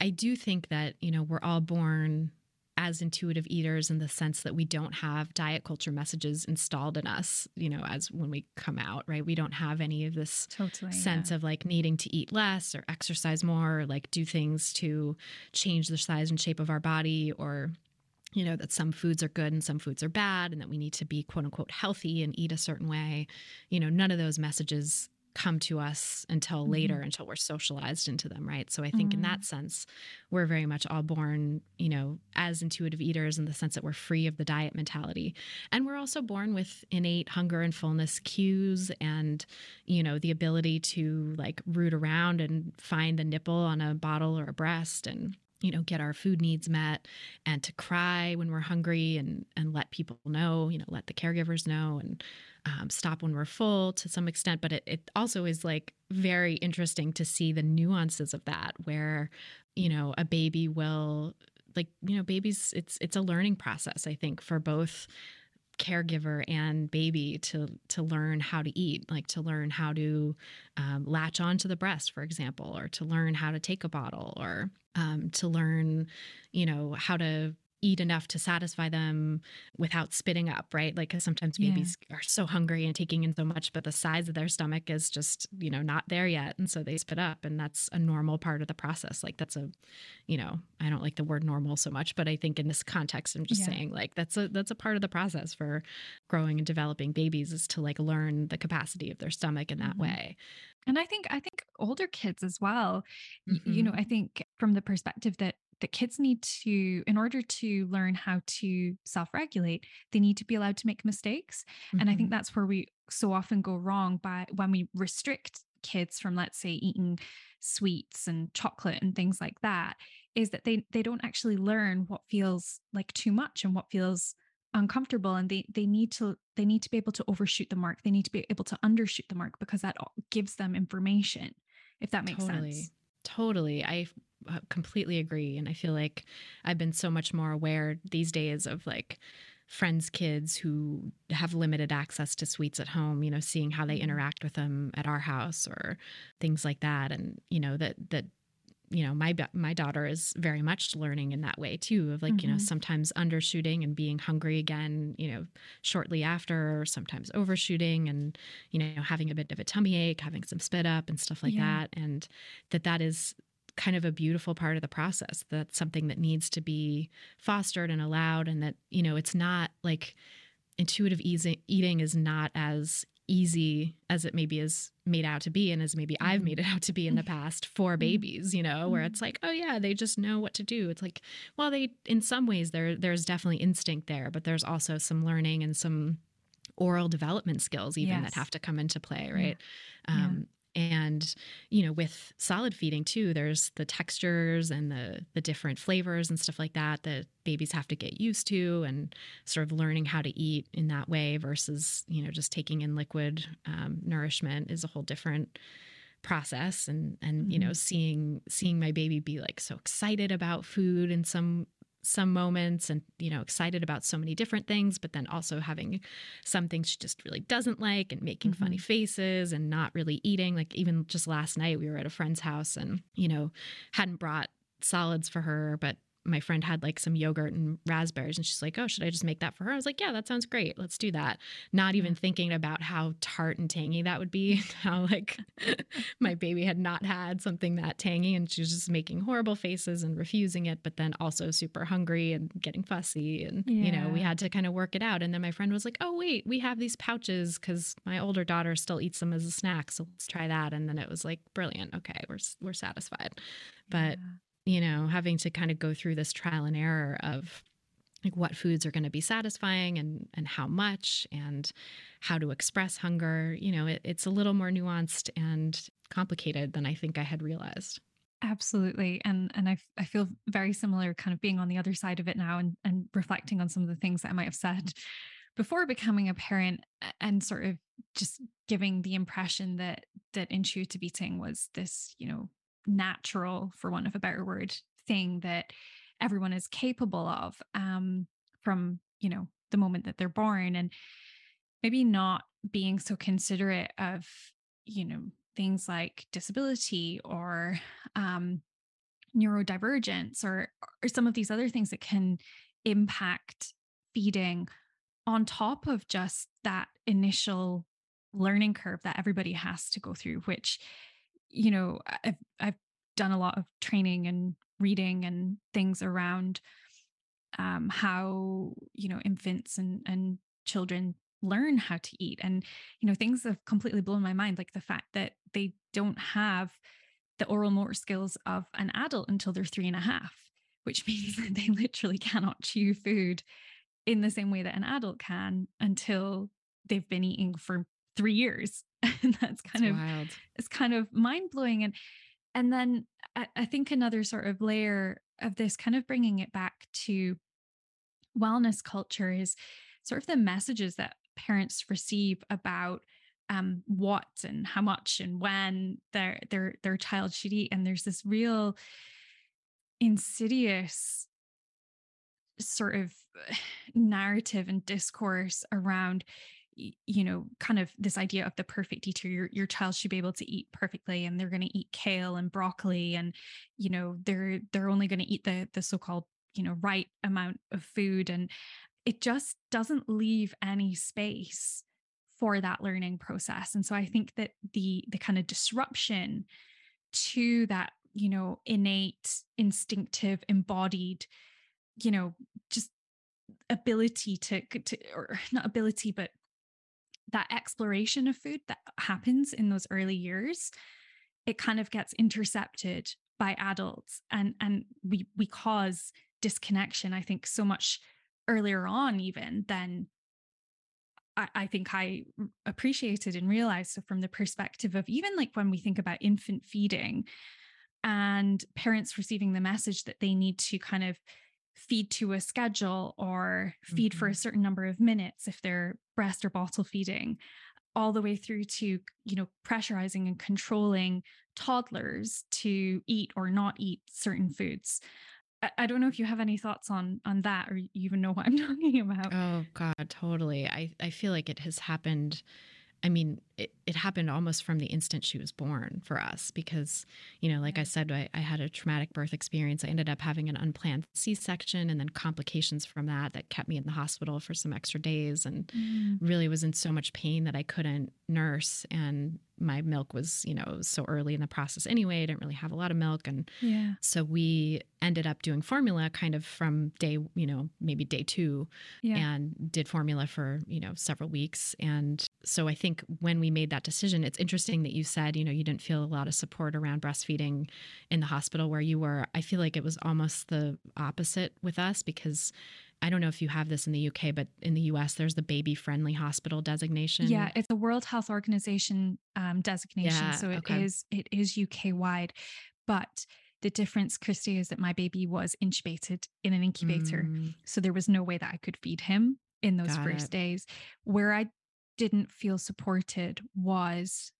I do think that, you know, we're all born as intuitive eaters in the sense that we don't have diet culture messages installed in us, you know, as when we come out, right? We don't have any of this totally sense of like needing to eat less or exercise more or like do things to change the size and shape of our body or you know that some foods are good and some foods are bad and that we need to be quote unquote healthy and eat a certain way you know none of those messages come to us until Mm-hmm. later until we're socialized into them right so i think in Mhm. that sense we're very much all born you know as intuitive eaters in the sense that we're free of the diet mentality and we're also born with innate hunger and fullness cues and you know the ability to like root around and find the nipple on a bottle or a breast and you know get our food needs met and to cry when we're hungry and and let people know you know let the caregivers know and um, stop when we're full to some extent. But it, it also is like very interesting to see the nuances of that where you know a baby will like you know babies it's it's a learning process i think for both caregiver and baby to to learn how to eat like to learn how to um, latch onto the breast for example or to learn how to take a bottle or um, to learn you know how to eat enough to satisfy them without spitting up right like 'cause sometimes Yeah. babies are so hungry and taking in so much but the size of their stomach is just you know not there yet and so they spit up and that's a normal part of the process like that's a you know i don't like the word normal so much but i think in this context i'm just Yeah. saying like that's a that's a part of the process for growing and developing babies is to like learn the capacity of their stomach in that Mhm. way And I think I think older kids as well. y- You know. I think from the perspective that that kids need to, in order to learn how to self-regulate, they need to be allowed to make mistakes. And I think Mhm. that's where we so often go wrong by when we restrict kids from, let's say, eating sweets and chocolate and things like that, is that they they don't actually learn what feels like too much and what feels uncomfortable and they they need to they need to be able to overshoot the mark they need to be able to undershoot the mark because that gives them information if that makes totally sense totally i completely agree and i feel like i've been so much more aware these days of like friends kids who have limited access to sweets at home you know seeing how they Mhm. interact with them at our house or things like that and you know that that you know my my daughter is very much learning in that way too of like you know Mhm. sometimes undershooting and being hungry again you know shortly after or sometimes overshooting and you know having a bit of a tummy ache having some spit up and stuff like Yeah. that and that that is kind of a beautiful part of the process that's something that needs to be fostered and allowed and that you know it's not like intuitive easy, eating is not as easy as it maybe is made out to be and as maybe I've made it out to be in the past for Mhm. babies, you know, where it's like, oh yeah, they just know what to do. It's like, well, they in some ways there there's definitely instinct there, but there's also some learning and some oral development skills even that have to come into play, right? Yeah. Um and you know with solid feeding too there's the textures and the the different flavors and stuff like that that babies have to get used to and sort of learning how to eat in that way versus you know just taking in liquid um, nourishment is a whole different process and and you know seeing seeing my baby be like so excited about food in some some moments and you know excited about so many different things but then also having some things she just really doesn't like and making funny mm-hmm. faces and not really eating. Like even just last night we were at a friend's house and you know hadn't brought solids for her but my friend had like some yogurt and raspberries and she's like oh should i just make that for her? I was like yeah that sounds great. Let's do that. Not even thinking about how tart and tangy that would be how like my baby had not had something that tangy and she was just making horrible faces and refusing it but then also super hungry and getting fussy and you know we had to kind of work it out and then my friend was like oh wait we have these pouches because my older daughter still eats them as a snack so let's try that and then it was like brilliant okay we're we're satisfied. But you know, having to kind of go through this trial and error of like what foods are going to be satisfying and and how much and how to express hunger, you know, it, it's a little more nuanced and complicated than I think I had realized. Absolutely. And and I, I feel very similar kind of being on the other side of it now and and reflecting on some of the things that I might have said before becoming a parent and sort of just giving the impression that that intuitive eating was this, you know, natural for want of a better word thing that everyone is capable of um from, you know, the moment that they're born and maybe not being so considerate of, you know, things like disability or um, neurodivergence or or some of these other things that can impact feeding on top of just that initial learning curve that everybody has to go through which you know i've i've done a lot of training and reading and things around um how you know infants and and children learn how to eat. And you know things have completely blown my mind like the fact that they don't have the oral motor skills of an adult until they're three and a half which means that they literally cannot chew food in the same way that an adult can until they've been eating for three years and that's kind of wild. it's kind of mind blowing and and then I, I think another sort of layer of this kind of bringing it back to wellness culture is sort of the messages that parents receive about um, what and how much and when their their their child should eat and there's this real insidious sort of narrative and discourse around you know kind of this idea of the perfect eater your your child should be able to eat perfectly and they're going to eat kale and broccoli and you know they're they're only going to eat the the so-called you know right amount of food and it just doesn't leave any space for that learning process. And so i think that the the kind of disruption to that you know innate instinctive embodied you know just ability to, to or not ability but that exploration of food that happens in those early years it kind of gets intercepted by adults and and we we cause disconnection i think so much earlier on even than I, I think I appreciated and realized. So, from the perspective of even like when we think about infant feeding and parents receiving the message that they need to kind of feed to a schedule or feed for a mm-hmm. certain number of minutes if they're breast or bottle feeding, all the way through to, you know, pressurizing and controlling toddlers to eat or not eat certain foods. I, I don't know if you have any thoughts on on that or you even know what I'm talking about. Oh God, totally. I, I feel like it has happened. I mean, it, it happened almost from the instant she was born for us because, you know, like I said, I, I had a traumatic birth experience. I ended up having an unplanned C section and then complications from that that kept me in the hospital for some extra days and Mm. really was in so much pain that I couldn't nurse. And my milk was, you know, was so early in the process anyway. I didn't really have a lot of milk. And Yeah. so we ended up doing formula kind of from day, you know, maybe day two Yeah. and did formula for you know several weeks and so i think when we made that decision it's interesting that you said you know you didn't feel a lot of support around breastfeeding in the hospital where you were i feel like it was almost the opposite with us because i don't know if you have this in the uk but in the us there's the baby friendly hospital designation Yeah, it's a World Health Organization um, designation, Yeah, so it okay. is it is UK wide. But the difference, Christy, is that my baby was intubated in an incubator, Mm, so there was no way that I could feed him in those Got first it. days. Where I didn't feel supported was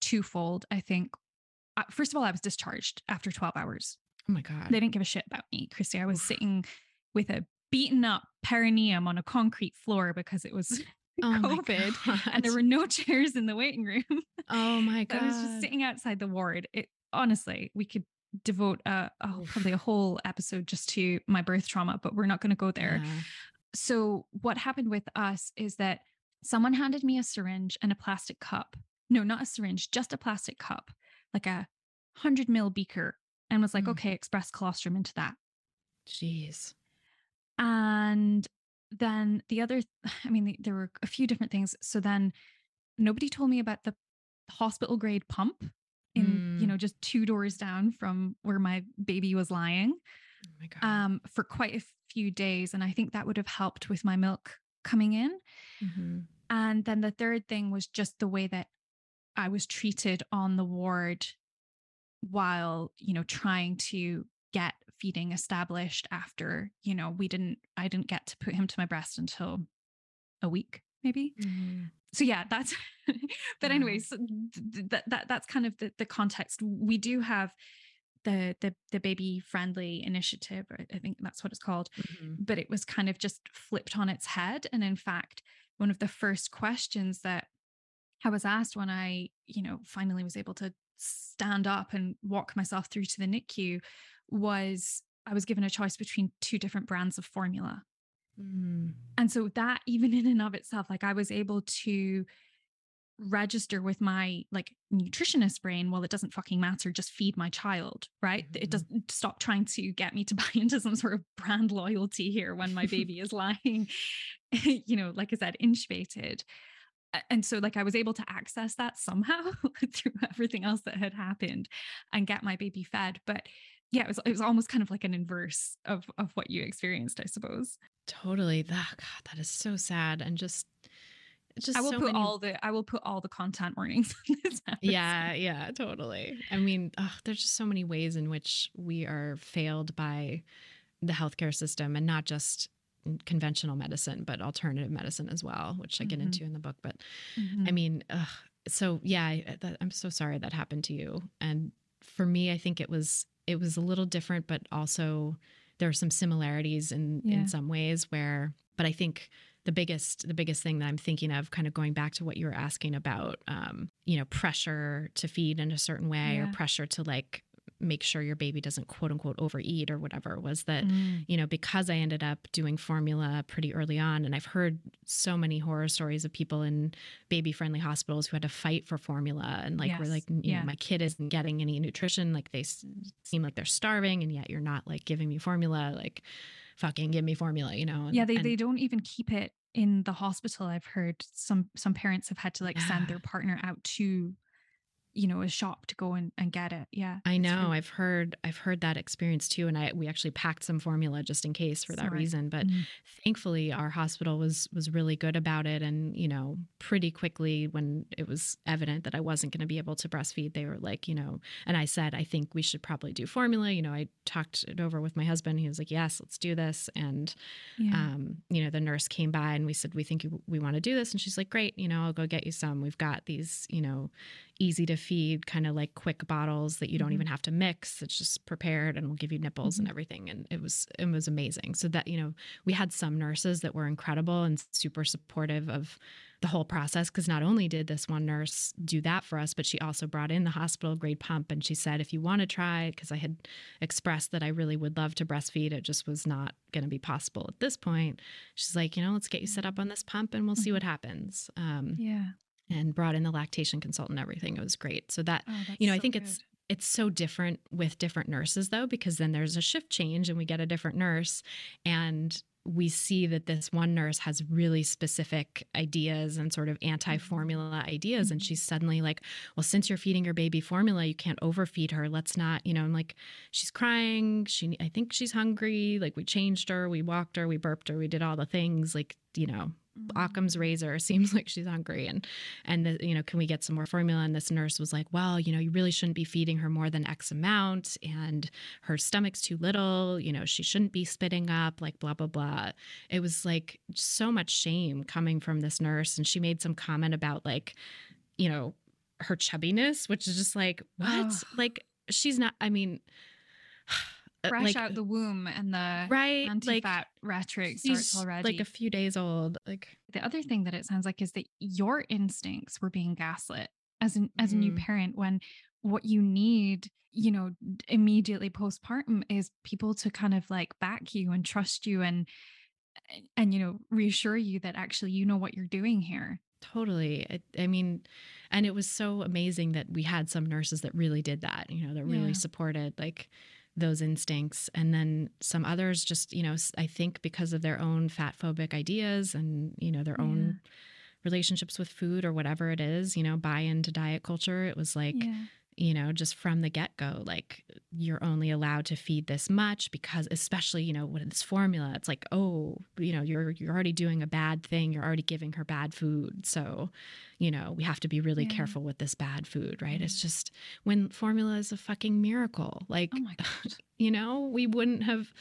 twofold. I think. Uh, first of all, I was discharged after 12 hours. oh my god They didn't give a shit about me, Christy. I was Oof. sitting with a beaten up perineum on a concrete floor because it was oh COVID and there were no chairs in the waiting room. oh my god I was just sitting outside the ward. It honestly, we could devote a, a probably a whole episode just to my birth trauma, but we're not going to go there. Yeah. So what happened with us is that someone handed me a syringe and a plastic cup. No, not a syringe, just a plastic cup, like a hundred mil beaker, and was like, Mm. okay, express colostrum into that. jeez And then the other, I mean, there were a few different things. So then nobody told me about the hospital grade pump in, you Mm. know, just two doors down from where my baby was lying oh my god um, for quite a few days. And I think that would have helped with my milk coming in. Mhm. And then the third thing was just the way that I was treated on the ward while, you know, trying to get feeding established after, you know, we didn't, I didn't get to put him to my breast until a week, maybe. Mhm. So yeah, that's, but anyways, so th- that, that, that's kind of the, the context. We do have the, the, the baby friendly initiative. I think that's what it's called Mhm. but it was kind of just flipped on its head. And in fact, one of the first questions that I was asked when I, you know, finally was able to stand up and walk myself through to the NICU was I was given a choice between two different brands of formula. Mm. And so that even in and of itself, like I was able to register with my like nutritionist brain well it doesn't fucking matter just feed my child right? Mm-hmm. it doesn't stop trying to get me to buy into some sort of brand loyalty here when my baby is lying you know like i said intubated. And so like i was able to access that somehow through everything else that had happened and get my baby fed but yeah it was it was almost kind of like an inverse of of what you experienced i suppose. Totally that god that is so sad and just just I will so put many... all the I will put all the content warnings on this episode. Yeah, yeah, totally. I mean, ugh, there's just so many ways in which we are failed by the healthcare system and not just conventional medicine, but alternative medicine as well, which I get mm-hmm. into in the book. But mm-hmm. I mean, ugh, so yeah, I, that, I'm so sorry that happened to you. And for me, I think it was it was a little different, but also there are some similarities in yeah. in some ways where. But I think the biggest the biggest thing that I'm thinking of, kind of going back to what you were asking about, um, you know, pressure to feed in a certain way yeah. or pressure to like make sure your baby doesn't quote unquote overeat or whatever was that mm. you know because i ended up doing formula pretty early on and i've heard so many horror stories of people in baby friendly hospitals who had to fight for formula and like yes. we're like you yeah. know my kid isn't getting any nutrition like they s- seem like they're starving and yet you're not like giving me formula like fucking give me formula, you know? And, yeah, they, and, they don't even keep it in the hospital. I've heard some some parents have had to like yeah. send their partner out to you know a shop to go and, and get it yeah i know i've heard i've heard that experience too and i we actually packed some formula just in case for that Sorry. reason but mm-hmm. thankfully our hospital was was really good about it and you know pretty quickly when it was evident that i wasn't going to be able to breastfeed they were like you know and i said i think we should probably do formula you know i talked it over with my husband he was like yes let's do this and yeah. um you know the nurse came by and we said we think we want to do this and she's like great you know i'll go get you some we've got these you know easy to feed kind of like quick bottles that you don't mm-hmm. even have to mix it's just prepared and we'll give you nipples mm-hmm. and everything and it was it was amazing so that you know we had some nurses that were incredible and super supportive of the whole process because not only did this one nurse do that for us but she also brought in the hospital grade pump and she said if you want to try because i had expressed that i really would love to breastfeed it just was not going to be possible at this point she's like you know let's get you set up on this pump and we'll see mm-hmm. what happens um, yeah and brought in the lactation consultant everything. It was great. So that, oh, you know, so I think good. it's it's so different with different nurses though because then there's a shift change and we get a different nurse and we see that this one nurse has really specific ideas and sort of mm-hmm. anti-formula ideas and mm-hmm. she's suddenly like well since you're feeding your baby formula you can't overfeed her let's not you know i'm like she's crying she i think she's hungry like we changed her we walked her we burped her we did all the things like you know mm-hmm. Occam's razor seems like she's hungry. And and the, you know can we get some more formula? And this nurse was like well you know you really shouldn't be feeding her more than x amount. And her stomach's too little. You know she shouldn't be spitting up like blah blah blah. It was like so much shame coming from this nurse. And she made some comment about like you know her chubbiness which is just like what? Oh. like she's not i mean fresh like, out the womb and the right anti-fat like, rhetoric starts already. Like a few days old. Like the other thing that it sounds like is that your instincts were being gaslit as an as a new mm. parent when what you need you know immediately postpartum is people to kind of like back you and trust you and and you know reassure you that actually you know what you're doing here totally I, I, mean and it was so amazing that we had some nurses that really did that you know that really yeah. supported like those instincts and then some others just you know i think because of their own fat phobic ideas and you know their yeah. own relationships with food or whatever it is you know buy into diet culture it was like yeah you know, just from the get go, like you're only allowed to feed this much because, especially, you know, with this formula, it's like, oh, you know, you're you're already doing a bad thing. You're already giving her bad food, so, you know, we have to be really yeah. careful with this bad food, right? It's just when formula is a fucking miracle. Like, oh my god, you know, we wouldn't have.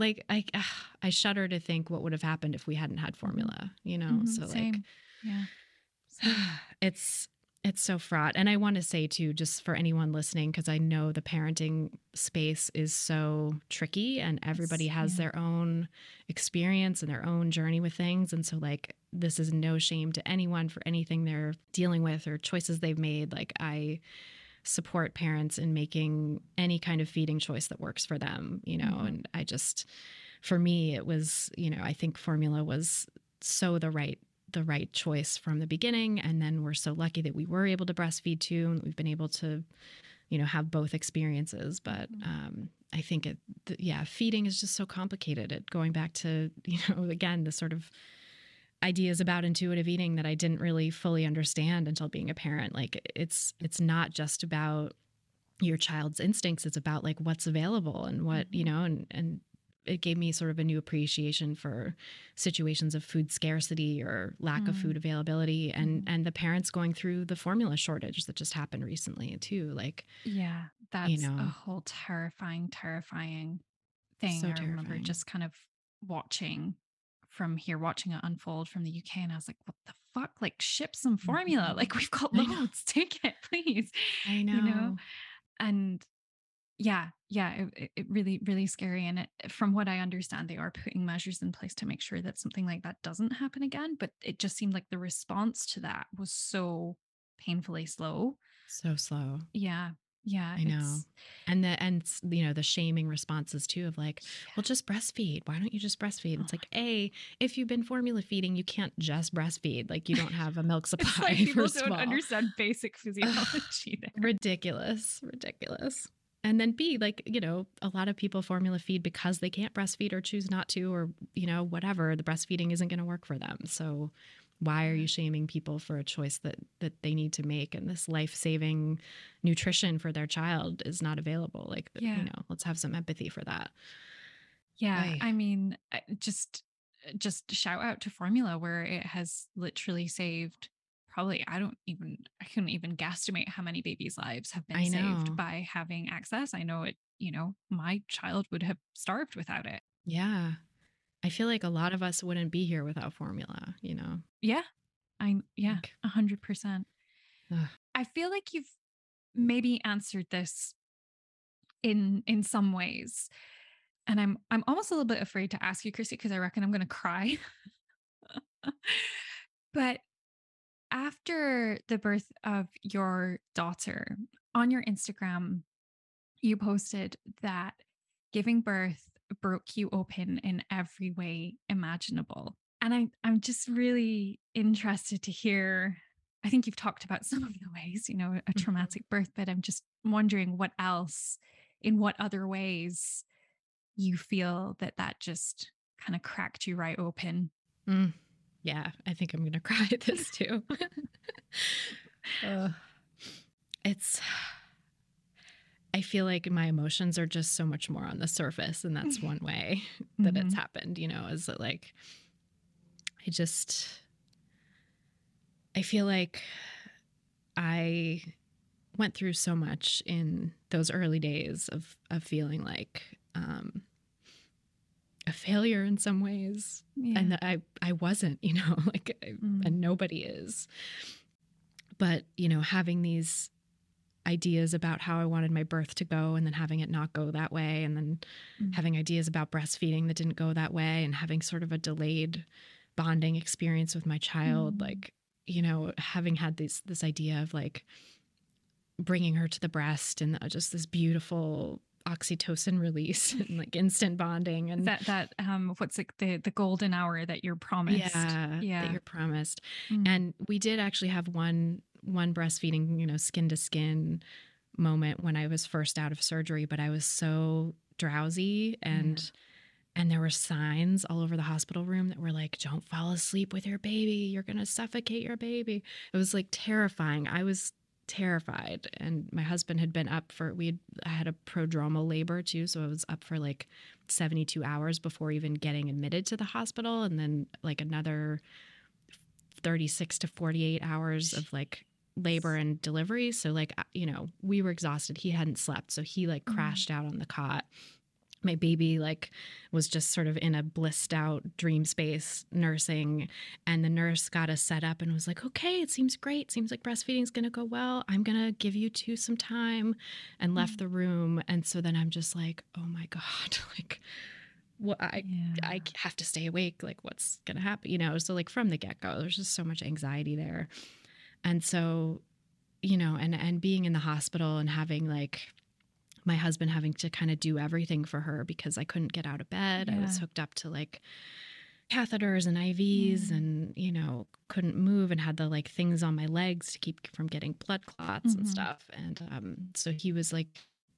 Like I, uh, I shudder to think what would have happened if we hadn't had formula. You know, mm-hmm, so same. like, yeah, same. it's it's so fraught. And I want to say, too, just for anyone listening, because I know the parenting space is so tricky and everybody yes, has yeah. their own experience and their own journey with things. And so, like, this is no shame to anyone for anything they're dealing with or choices they've made. Like, I support parents in making any kind of feeding choice that works for them, you know, mm-hmm. and I just, for me, it was, you know, I think formula was so the right the right choice from the beginning and then we're so lucky that we were able to breastfeed too and we've been able to you know have both experiences but Mhm. um i think it th- yeah feeding is just so complicated it going back to you know again the sort of ideas about intuitive eating that i didn't really fully understand until being a parent like it's it's not just about your child's instincts it's about like what's available and what you Mhm. know and and it gave me sort of a new appreciation for situations of food scarcity or lack of Mm. food availability and Mhm. and the parents going through the formula shortage that just happened recently too like Yeah, that's a know. whole terrifying, terrifying thing. So I remember terrifying. just kind of watching from here, watching it unfold from the UK, and I was like, "What the fuck? Like, ship some formula! Mhm. Like, we've got loads. Take it, please." i know, You know? And yeah, yeah, it, it- really, really scary. And it, from what I understand, they are putting measures in place to make sure that something like that doesn't happen again. But it just seemed like the response to that was so painfully slow. so slow Yeah. Yeah. I know. and the and you know the shaming responses too of like well just breastfeed why don't you just breastfeed it's Oh like a if you've been formula feeding you can't just breastfeed like you don't have a milk supply It's like people don't understand basic physiology there. ridiculous ridiculous and then b like you know a lot of people formula feed because they can't breastfeed or choose not to or you know whatever the breastfeeding isn't going to work for them. So why are you mm-hmm. shaming people for a choice that that they need to make? And this life-saving nutrition for their child is not available. Like Yeah. you know let's have some empathy for that. Yeah. I mean, just just shout out to Formula where it has literally saved probably I don't even I couldn't even guesstimate how many babies' lives have been saved by having access. I know it, you know, my child would have starved without it. yeah i feel like a lot of us wouldn't be here without formula you know Yeah. I yeah, a hundred percent. I feel like you've maybe answered this in in some ways. And I'm I'm almost a little bit afraid to ask you, Christy, because I reckon I'm gonna cry. but after the birth of your daughter on your Instagram, you posted that giving birth broke you open in every way imaginable. And I, I'm just really interested to hear. I think you've talked about some of the ways, you know, a Mhm. traumatic birth, but I'm just wondering what else, in what other ways you feel that that just kind of cracked you right open. Mm, yeah, I think I'm gonna cry at this too. Ugh. it's. I feel like my emotions are just so much more on the surface, and that's one way that it's Mhm. happened. You know, is that like I just I feel like I went through so much in those early days of of feeling like um, a failure in some ways Yeah. and that I I wasn't, you know, like Mm. and nobody is. But, you know, having these ideas about how I wanted my birth to go and then having it not go that way and then Mm. having ideas about breastfeeding that didn't go that way and having sort of a delayed bonding experience with my child Mm. like, you know, having had this this idea of like bringing her to the breast and just this beautiful oxytocin release and like instant bonding and that that um what's like the the golden hour that you're promised. yeah, Yeah. that you're promised. Mm. And we did actually have one one breastfeeding, you know, skin to skin moment when I was first out of surgery, but I was so drowsy and and there were signs all over the hospital room that were like don't fall asleep with your baby, you're going to suffocate your baby. It was like terrifying. I was terrified. And my husband had been up for we had I had a prodromal labor too, so I was up for like 72 hours before even getting admitted to the hospital. And then like another 36 to 48 hours of like labor and delivery. So like you know we were exhausted. He hadn't slept. So he like Mm. crashed out on the cot my baby like was just sort of in a blissed out dream space nursing and the nurse got us set up and was like okay it seems great seems like breastfeeding's going to go well i'm going to give you two some time and left Mm. the room and so then i'm just like oh my god like what i yeah. I have to stay awake. Like, what's going to happen? You know, so like from the get go, there's just so much anxiety there. And so, you know, and, and being in the hospital and having like my husband having to kind of do everything for her because I couldn't get out of bed. I was hooked up to like, catheters and IVs and, you know, couldn't move and had the like things on my legs to keep from getting blood clots and Mhm. stuff. And um, so he was like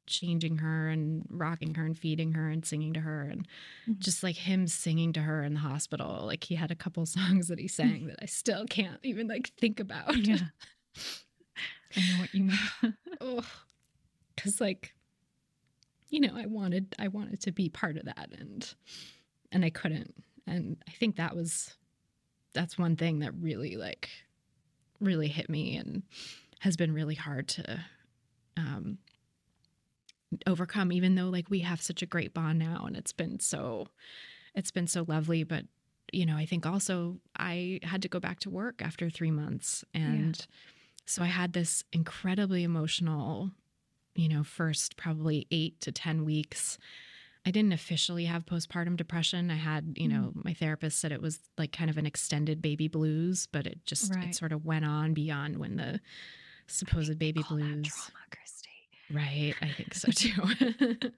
changing her and rocking her and feeding her and singing to her and Mhm. just like him singing to her in the hospital. Like he had a couple songs that he sang that I still can't even like think about. Yeah. I know what you mean. oh because like you know i wanted i wanted to be part of that and and i couldn't. And i think that was that's one thing that really like really hit me and has been really hard to um overcome even though like we have such a great bond now and it's been so it's been so lovely. But you know i think also i had to go back to work after 3 months and so i had this incredibly emotional you know first probably 8 to 10 weeks i didn't officially have postpartum depression i had you know my therapist said it was like kind of an extended baby blues but it just Right. it sort of went on beyond when the supposed baby blues trauma, Christy. Right. I think so too.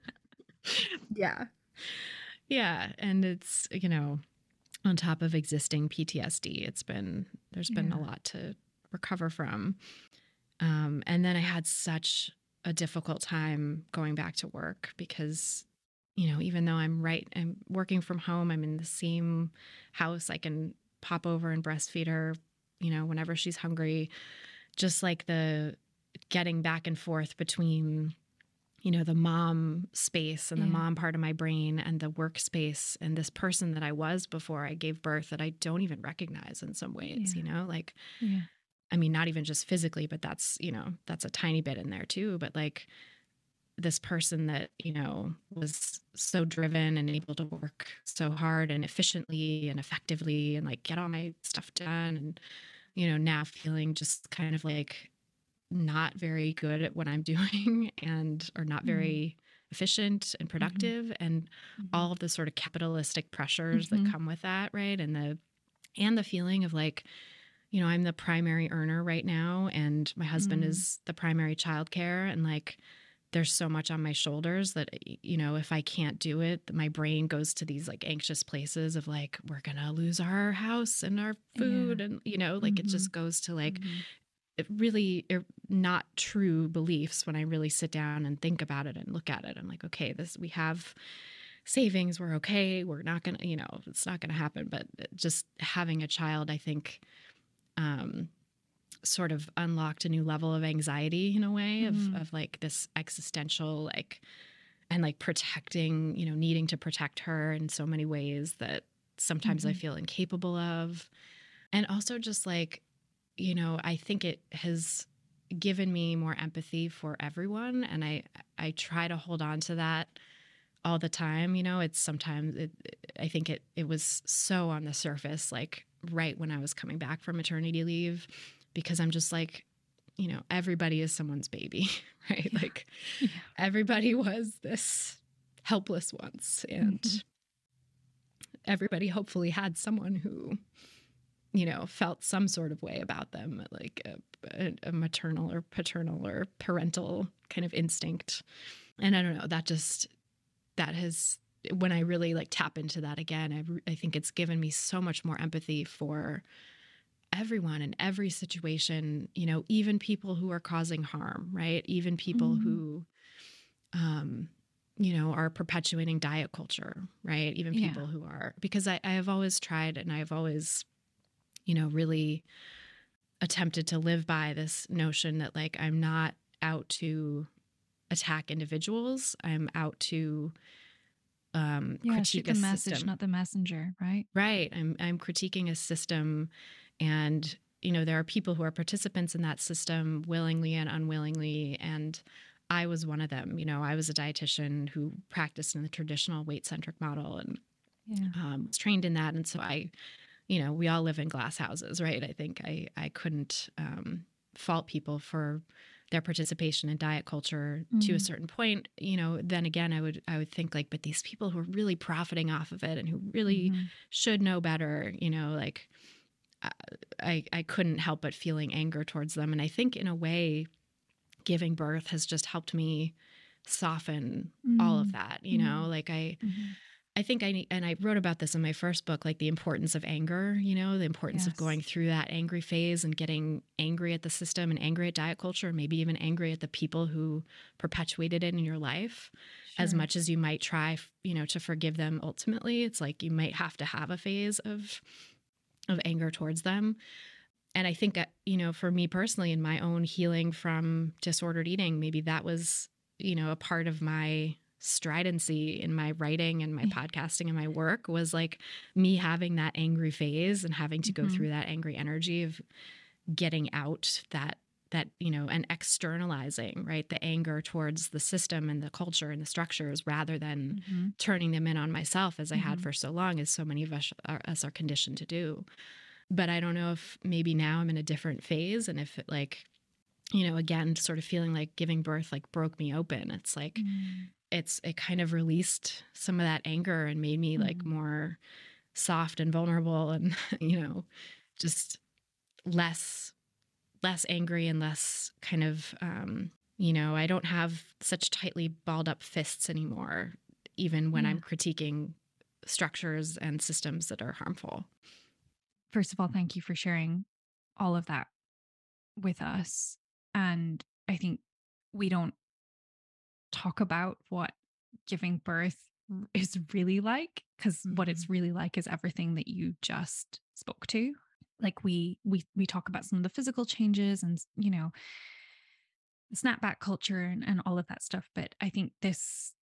yeah. Yeah. And it's, you know, on top of existing PTSD, it's been, there's been a lot to recover from. Um, and then I had such a difficult time going back to work because, you know, even though I'm right, I'm working from home, I'm in the same house, I can pop over and breastfeed her, you know, whenever she's hungry. Just like the, getting back and forth between you know the mom space and the Yeah. mom part of my brain and the workspace and this person that I was before I gave birth that I don't even recognize in some ways Yeah. you know like Yeah. I mean not even just physically but that's you know that's a tiny bit in there too but like this person that you know was so driven and able to work so hard and efficiently and effectively and like get all my stuff done and you know now feeling just kind of like not very good at what I'm doing and or not very mm-hmm. efficient and mm-hmm. productive and mm-hmm. all of the sort of capitalistic pressures that come with that, right? And the and the feeling of like you know, I'm the primary earner right now and my husband Mm. is the primary childcare and like there's so much on my shoulders that you know, if I can't do it, my brain goes to these like anxious places of like we're going to lose our house and our food and you know, like it Mhm. just goes to like Mhm. it really not true beliefs when I really sit down and think about it and look at it. I'm like, okay, this we have savings, we're okay, we're not gonna, you know, it's not gonna happen. But just having a child, I think, um, sort of unlocked a new level of anxiety in a way of Mhm. of like this existential like and like protecting, you know, needing to protect her in so many ways that sometimes I Mhm. feel incapable of. And also just like you know, I think it has given me more empathy for everyone and I I try to hold on to that all the time, you know. It's sometimes it, I think it it was so on the surface like right when I was coming back from maternity leave because I'm just like you know, everybody is someone's baby, right? Yeah. Like Yeah. everybody was this helpless once and Mhm. everybody hopefully had someone who you know felt some sort of way about them like a, a, a maternal or paternal or parental kind of instinct and i don't know that just that has when i really like tap into that again i, I think it's given me so much more empathy for everyone in every situation you know even people who are causing harm right even people Mhm. who um you know are perpetuating diet culture right even Yeah. people who are because I, I have always tried and i've always you know really attempted to live by this notion that like i'm not out to attack individuals i'm out to um Yeah, critique the message, system not the messenger, right? Right. I'm I'm critiquing a system and you know there are people who are participants in that system willingly and unwillingly and I was one of them. You know, I was a dietitian who practiced in the traditional weight-centric model and Yeah. um, was trained in that and so I you know, we all live in glass houses, right? I think I I couldn't um fault people for their participation in diet culture to a Mhm. certain point you know then again i would i would think like but these people who are really profiting off of it and who really Mhm. should know better you know like I- i couldn't help but feeling anger towards them and i think in a way giving birth has just helped me soften all of Mm. that you know Mm. like i. I think I and I wrote about this in my first book, like the importance of anger, you know, the importance Yes. of going through that angry phase and getting angry at the system and angry at diet culture, maybe even angry at the people who perpetuated it in your life. As much as you might try, you know, to forgive them ultimately, it's like you might have to have a phase of of anger towards them. And I think, uh, you know, for me personally, in my own healing from disordered eating, maybe that was, you know, a part of my stridency in my writing and my podcasting and my work was like me having that angry phase and having to go Mhm. through that angry energy of getting out that that you know and externalizing right the anger towards the system and the culture and the structures rather than Mhm. turning them in on myself as I had Mhm. for so long, as so many of us are, us are conditioned to do. But I don't know if maybe now I'm in a different phase and if it like, you know, again, sort of feeling like giving birth like broke me open. It's like, Mm. It's, it kind of released some of that anger and made me like Mhm. more soft and vulnerable and, you know, just less, less angry and less kind of, um, you know, I don't have such tightly balled up fists anymore, even when I'm critiquing structures and systems that are harmful. First of all, thank you for sharing all of that with us. And I think we don't talk about what giving birth is really like because what it's mm-hmm. really like is everything that you just spoke to. Like we we we talk about some of the physical changes and you know the snapback culture and, and all of that stuff but i think this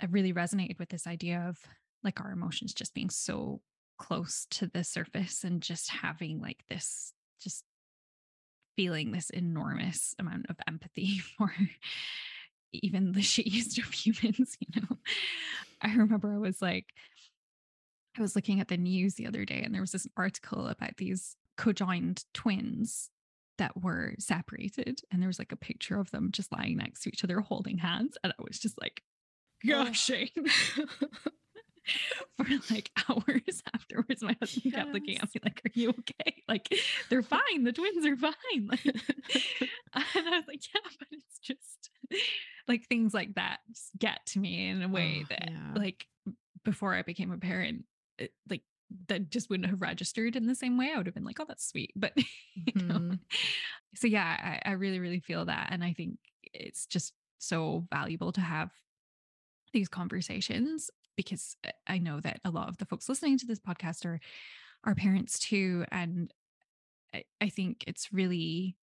i really resonated with this idea of like our emotions just being so close to the surface and just having like this just feeling this enormous amount of empathy for even the shittiest of humans, you know. I remember I was like, I was looking at the news the other day and there was this article about these conjoined twins that were separated. And there was like a picture of them just lying next to each other holding hands. And I was just like, Oh. for like hours afterwards. My husband kept looking at me like, Are you okay? Like, they're fine. The twins are fine. Like, and I was like, Yeah, but it's just like things like that get to me in a way Oh, that, yeah. like, before I became a parent, it, like, that just wouldn't have registered in the same way. I would have been like, oh, that's sweet. But, you know, Mhm. so yeah, I, I really, really feel that. And I think it's just so valuable to have these conversations because I know that a lot of the folks listening to this podcast are are parents too. And I, I think it's really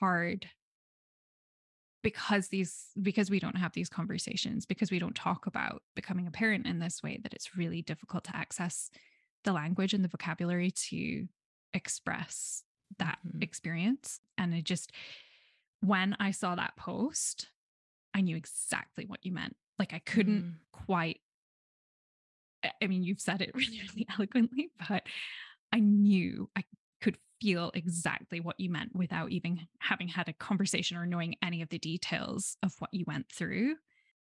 hard because these because we don't have these conversations because we don't talk about becoming a parent in this way that it's really difficult to access the language and the vocabulary to express that Mhm. experience and it just when i saw that post i knew exactly what you meant like i couldn't Mm. quite I- mean you've said it really really eloquently but i knew i could feel exactly what you meant without even having had a conversation or knowing any of the details of what you went through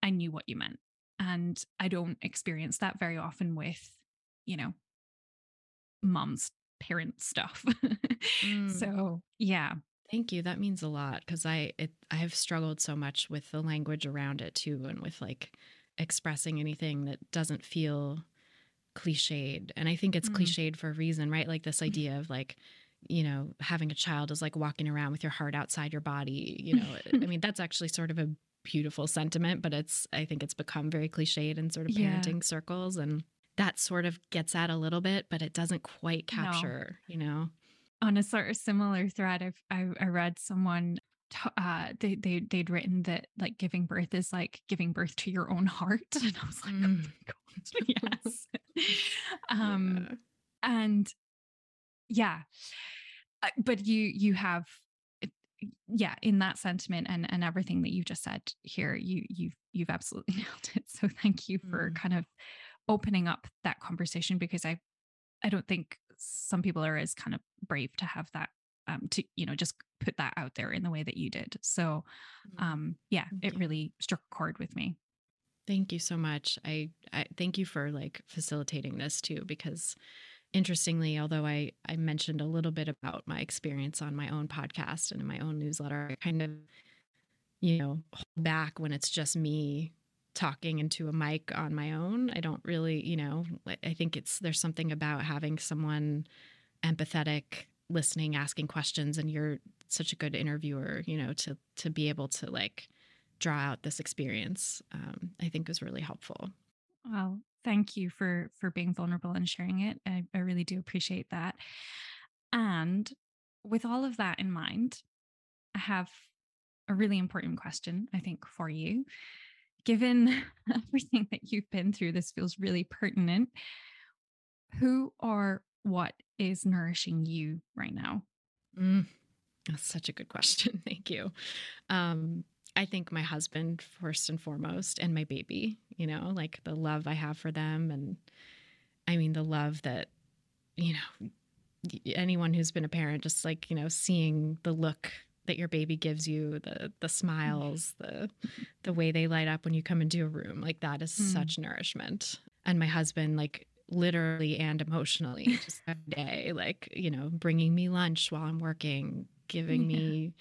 i knew what you meant and i don't experience that very often with you know mom's parent stuff Mm. so yeah Thank you. That means a lot because I it I have struggled so much with the language around it too, and with like expressing anything that doesn't feel cliched. And I think it's Mm. cliched for a reason, right? Like this idea of like, you know, having a child is like walking around with your heart outside your body. You know, I mean that's actually sort of a beautiful sentiment, but it's I think it's become very cliched in sort of Yeah. parenting circles, and that sort of gets at a little bit, but it doesn't quite No. capture. You know. On a sort of similar thread I've, I, I read someone uh they, they they'd written that like giving birth is like giving birth to your own heart and i was like oh Mm. my God, yes um Yeah. and yeah Uh, but you you have yeah in that sentiment and and everything that you just said here you you've you've absolutely nailed it so thank you for Mm. kind of opening up that conversation because i i don't think some people are as kind of brave to have that um to you know just put that out there in the way that you did so um yeah Thank it you. really struck a chord with me Thank you so much. I, I thank you for like facilitating this too, because interestingly, although I, I mentioned a little bit about my experience on my own podcast and in my own newsletter, I kind of, you know, hold back when it's just me talking into a mic on my own. I don't really, you know, I think it's there's something about having someone empathetic, listening, asking questions, and you're such a good interviewer, you know, to to be able to like draw out this experience. Um, I think was really helpful. Well, thank you for for being vulnerable and sharing it. I, I really do appreciate that. And with all of that in mind, I have a really important question, I think, for you. Given everything that you've been through, this feels really pertinent. Who or what is nourishing you right now? Mm, that's such a good question. Thank you. Um, I think my husband, first and foremost, and my baby, you know, like the love I have for them. And I mean, the love that, you know, anyone who's been a parent, just like, you know, seeing the look that your baby gives you, the the smiles, the the way they light up when you come into a room, like that is mm. such nourishment. And my husband, like literally and emotionally, just every day, like you know, bringing me lunch while I'm working, giving yeah. me,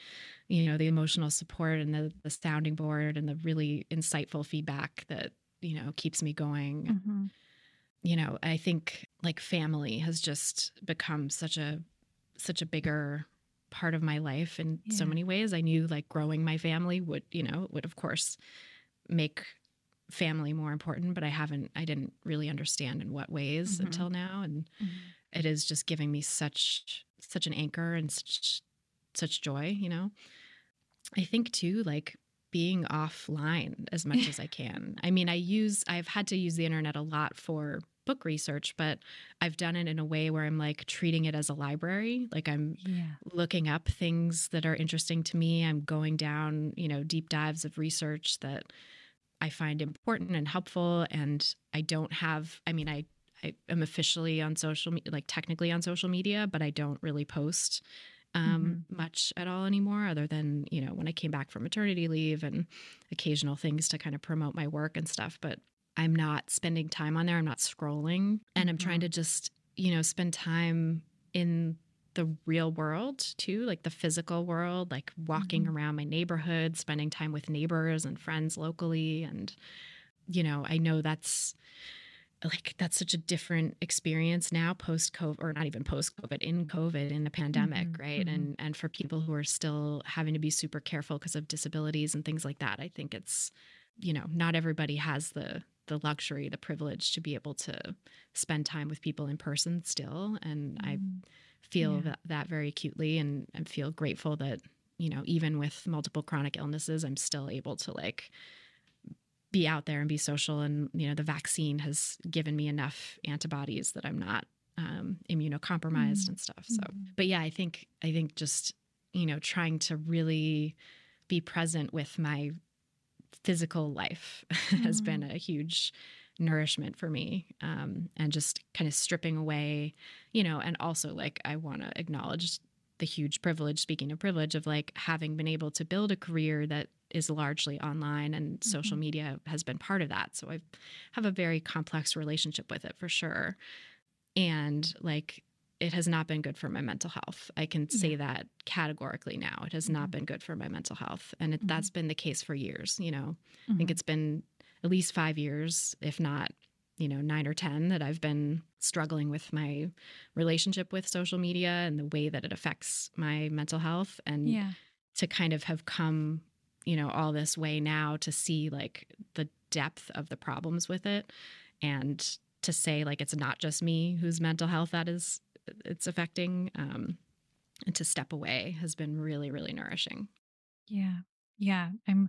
you know, the emotional support and the the sounding board and the really insightful feedback that you know keeps me going. Mm-hmm. You know, I think like family has just become such a such a bigger part of my life in yeah. so many ways. I knew like growing my family would, you know, would of course make family more important, but I haven't, I didn't really understand in what ways mm-hmm. until now. And mm-hmm. it is just giving me such, such an anchor and such, such joy, you know? I think too, like being offline as much as I can. I mean, I use, I've had to use the internet a lot for book research, but I've done it in a way where I'm like treating it as a library. Like I'm yeah. looking up things that are interesting to me. I'm going down, you know, deep dives of research that I find important and helpful. And I don't have, I mean, I, I am officially on social, media, like technically on social media, but I don't really post um, mm-hmm. much at all anymore, other than, you know, when I came back from maternity leave and occasional things to kind of promote my work and stuff. But I'm not spending time on there. I'm not scrolling. And I'm trying mm-hmm. to just, you know, spend time in the real world too, like the physical world, like walking mm-hmm. around my neighborhood, spending time with neighbors and friends locally. And, you know, I know that's like that's such a different experience now post covid or not even post covid in covid in the pandemic mm-hmm, right mm-hmm. and and for people who are still having to be super careful because of disabilities and things like that i think it's you know not everybody has the the luxury, the privilege to be able to spend time with people in person still. And mm. I feel yeah. that, that very acutely and, and feel grateful that, you know, even with multiple chronic illnesses, I'm still able to like be out there and be social. And, you know, the vaccine has given me enough antibodies that I'm not um, immunocompromised mm. and stuff. So, mm. but yeah, I think, I think just, you know, trying to really be present with my physical life mm. has been mm. a huge nourishment for me um, and just kind of stripping away you know and also like i want to acknowledge the huge privilege speaking of privilege of like having been able to build a career that is largely online and mm-hmm. social media has been part of that so i have a very complex relationship with it for sure and like it has not been good for my mental health. I can say yeah. that categorically now. It has mm-hmm. not been good for my mental health. And it, mm-hmm. that's been the case for years. You know, mm-hmm. I think mm-hmm. it's been at least five years, if not, you know, nine or 10, that I've been struggling with my relationship with social media and the way that it affects my mental health. And yeah. to kind of have come, you know, all this way now to see like the depth of the problems with it and to say like it's not just me whose mental health that is it's affecting um, and to step away has been really really nourishing. Yeah. Yeah. I'm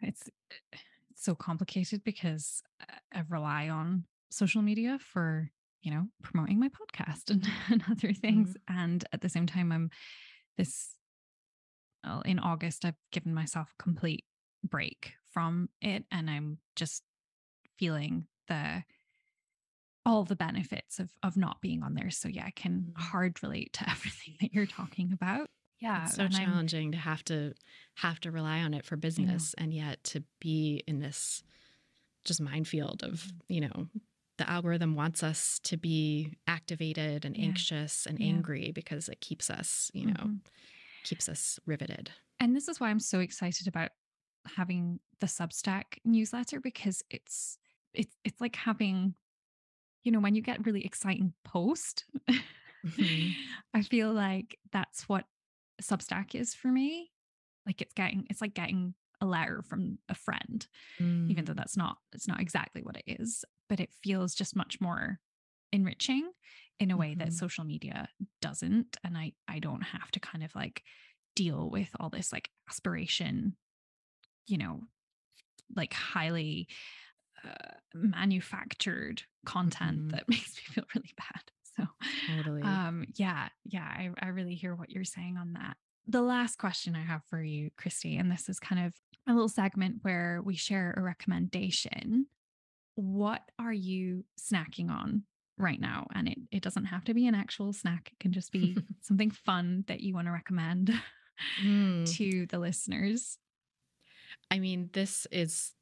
it's it's so complicated because i rely on social media for you know promoting my podcast and, and other things. Mm-hmm. and at the same time i'm this well, in august i've given myself a complete break from it. And i'm just feeling the all the benefits of of not being on there. So yeah, I can mm-hmm. hard relate to everything that you're talking about. Yeah, it's so challenging I'm, to have to have to rely on it for business, and yet to be in this just minefield of mm-hmm. you know the algorithm wants us to be activated and yeah. anxious and yeah. angry because it keeps us you know mm-hmm. keeps us riveted and this is why i'm so excited about having the Substack newsletter because it's it's it's like having you know when you get really exciting post Mhm. I feel like that's what Substack is for me. Like it's getting it's like getting a letter from a friend, even though Mm. that's not it's not exactly what it is, but it feels just much more enriching in a way that Mhm. social media doesn't and I I don't have to kind of like deal with all this like aspiration, you know, like highly uh, manufactured content Mhm. that makes me feel really bad. So Totally. um, yeah, yeah, I, I really hear what you're saying on that. The last question I have for you, Christy, and this is kind of a little segment where we share a recommendation. What are you snacking on right now? And it, it doesn't have to be an actual snack, it can just be something fun that you want to recommend Mm. to the listeners. I mean, this is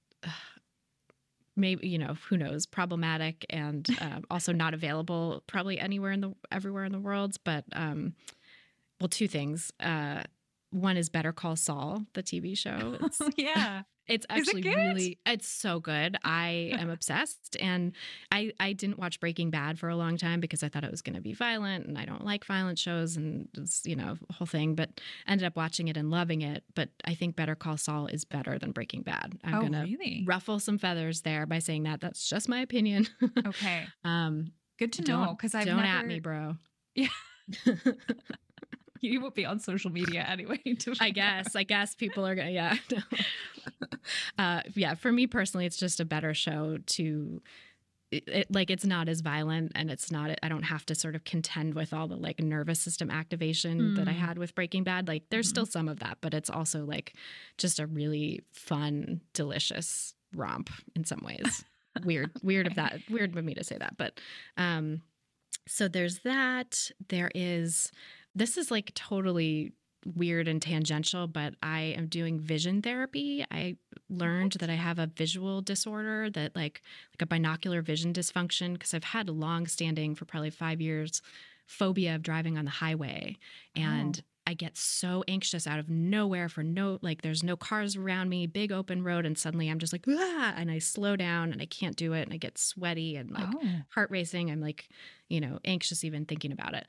maybe you know who knows problematic and um, also not available probably anywhere in the everywhere in the world. But um, well, two things. Uh, one is Better Call Saul, the TV show. It's yeah. It's Is it actually really it's so good. I am obsessed and I I didn't watch Breaking Bad for a long time because I thought it was going to be violent and I don't like violent shows and it's, you know, whole thing, but ended up watching it and loving it, but I think Better Call Saul is better than Breaking Bad. I'm oh, going to really? ruffle some feathers there by saying that. That's just my opinion. Okay. um Good to know because I've don't never, at me, bro. Yeah. You would be on social media anyway. I find out. guess. I guess people are gonna. Yeah. no. uh, yeah. For me personally, it's just a better show to. It, it- like it's not as violent and it's not i don't have to sort of contend with all the like nervous system activation that i Mm. had with breaking bad like there's Mhm. still some of that but it's also like just a really fun delicious romp in some ways weird weird of that weird of me to say that but um so there's that there is this is like totally weird and tangential but i am doing vision therapy i learned that i have a visual disorder that like like a binocular vision dysfunction because i've had a long standing for probably five years phobia of driving on the highway and I get so anxious out of nowhere for no like there's no cars around me, big open road, and suddenly I'm just like ah, and I slow down and I can't do it and I get sweaty and like oh. heart racing. I'm like, you know, anxious even thinking about it.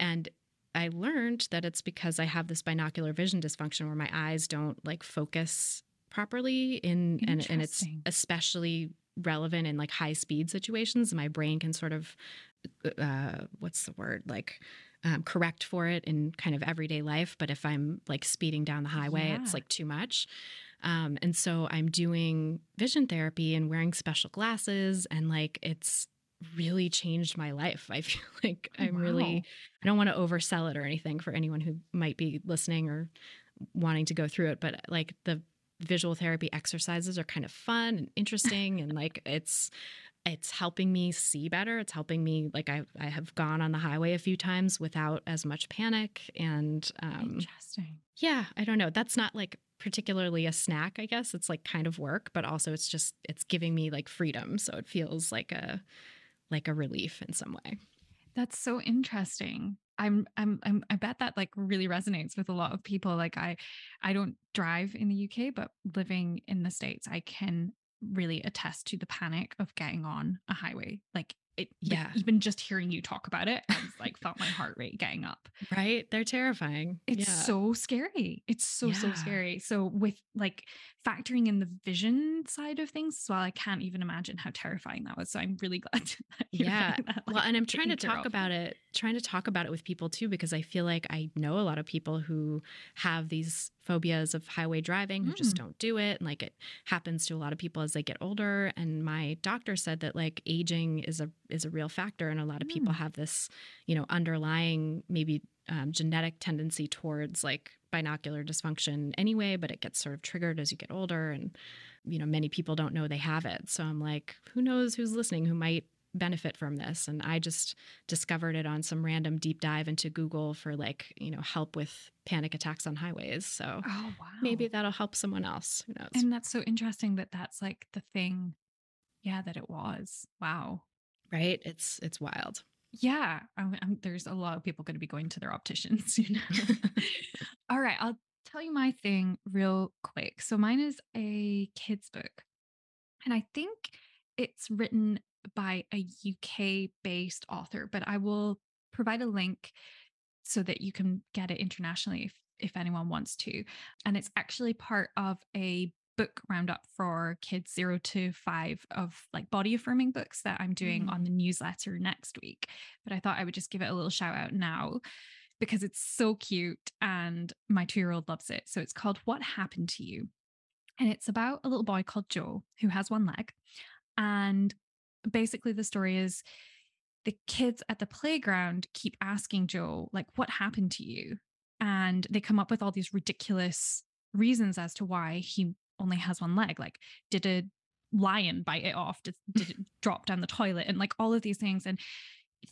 And I learned that it's because I have this binocular vision dysfunction where my eyes don't like focus properly in and, and it's especially relevant in like high speed situations. My brain can sort of uh what's the word? Like um, correct for it in kind of everyday life. But if I'm like speeding down the highway, Yeah. it's like too much. Um, and so I'm doing vision therapy and wearing special glasses, and like it's really changed my life. I feel like Oh, I'm wow. really, I don't want to oversell it or anything for anyone who might be listening or wanting to go through it, but like the visual therapy exercises are kind of fun and interesting and like it's it's helping me see better it's helping me like i i have gone on the highway a few times without as much panic and um Interesting. yeah i don't know that's not like particularly a snack i guess it's like kind of work but also it's just it's giving me like freedom so it feels like a like a relief in some way That's so interesting. I'm, I'm, I'm, I bet that like really resonates with a lot of people. Like I, I don't drive in the UK, but living in the States, I can really attest to the panic of getting on a highway. Like it, like, Yeah. even just hearing you talk about it, I was like felt my heart rate getting up. right they're terrifying It's yeah. so scary. It's so, so scary. So with like factoring in the vision side of things as well, I can't even imagine how terrifying that was. So I'm really glad Yeah. that, well and i'm trying to talk of. about it trying to talk about it with people too because i feel like i know a lot of people who have these phobias of highway driving who just Mm. don't do it and like it happens to a lot of people as they get older and my doctor said that like aging is a is a real factor and a lot of people Mm. have this you know underlying maybe um, genetic tendency towards like binocular dysfunction anyway but it gets sort of triggered as you get older and you know many people don't know they have it so i'm like who knows who's listening who might benefit from this and i just discovered it on some random deep dive into google for like you know help with panic attacks on highways so Oh wow. maybe that'll help someone else who knows And that's so interesting that that's like the thing. Yeah, that it was. Wow. right it's it's wild Yeah, I'm, I'm- there's a lot of people going to be going to their opticians. You know? All right, I'll tell you my thing real quick. So mine is a kids book. And I think it's written by a UK based author, but I will provide a link so that you can get it internationally if, if anyone wants to. And it's actually part of a book roundup for kids zero to five of like body affirming books that I'm doing mm-hmm. on the newsletter next week. But I thought I would just give it a little shout out now because it's so cute and my two year old loves it. So it's called What Happened to You? And it's about a little boy called Joe who has one leg. And basically, the story is the kids at the playground keep asking Joe, like, what happened to you? And they come up with all these ridiculous reasons as to why he only has one leg. Like, did a lion bite it off? Did, did it drop down the toilet? And like all of these things. And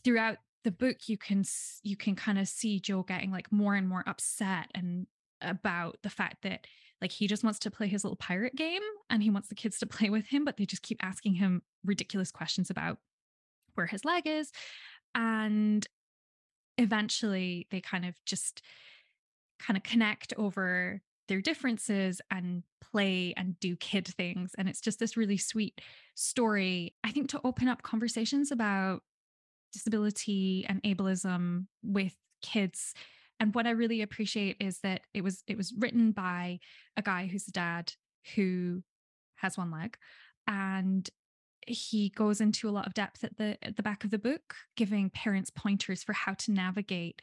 throughout the book, you can you can kind of see Joe getting like more and more upset and about the fact that like he just wants to play his little pirate game and he wants the kids to play with him, but they just keep asking him ridiculous questions about where his leg is. And eventually they kind of just kind of connect over their differences and play and do kid things. And it's just this really sweet story, I think, to open up conversations about disability and ableism with kids and what I really appreciate is that it was it was written by a guy who's a dad who has one leg and he goes into a lot of depth at the at the back of the book giving parents pointers for how to navigate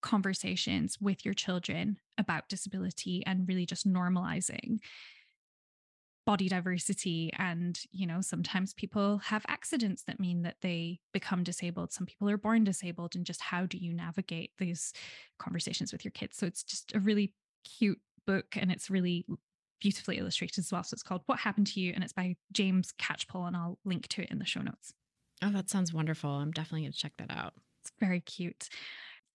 conversations with your children about disability and really just normalizing body diversity and you know sometimes people have accidents that mean that they become disabled. Some people are born disabled and just how do you navigate these conversations with your kids? So it's just a really cute book and it's really beautifully illustrated as well. So it's called what happened to you and it's by james catchpole and i'll link to it in the show notes. Oh that sounds wonderful. I'm definitely going to check that out. It's very cute.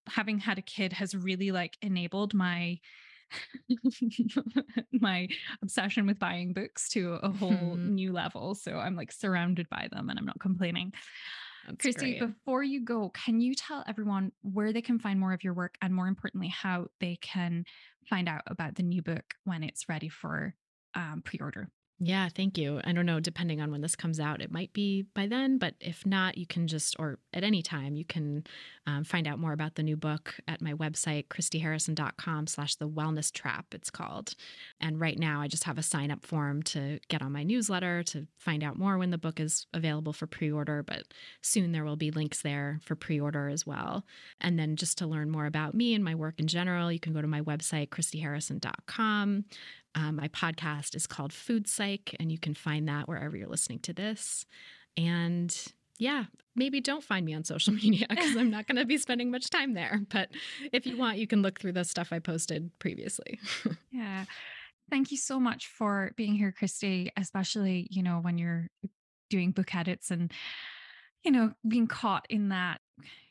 Having had a kid has really like enabled my my obsession with buying books to a whole mm-hmm. new level. So I'm like surrounded by them and I'm not complaining. That's Christy, great. before you go, can you tell everyone where they can find more of your work and more importantly, how they can find out about the new book when it's ready for um, pre order? Yeah, thank you. I don't know, depending on when this comes out, it might be by then, but if not, you can just, or at any time, you can um, find out more about the new book at my website, christyharrison.com slash the wellness trap, it's called. And right now, I just have a sign up form to get on my newsletter to find out more when the book is available for pre order, but soon there will be links there for pre order as well. And then just to learn more about me and my work in general, you can go to my website, christyharrison.com. Um, my podcast is called Food Psych, and you can find that wherever you're listening to this. And yeah, maybe don't find me on social media because I'm not going to be spending much time there. But if you want, you can look through the stuff I posted previously. yeah. Thank you so much for being here, Christy, especially, you know, when you're doing book edits and, you know, being caught in that,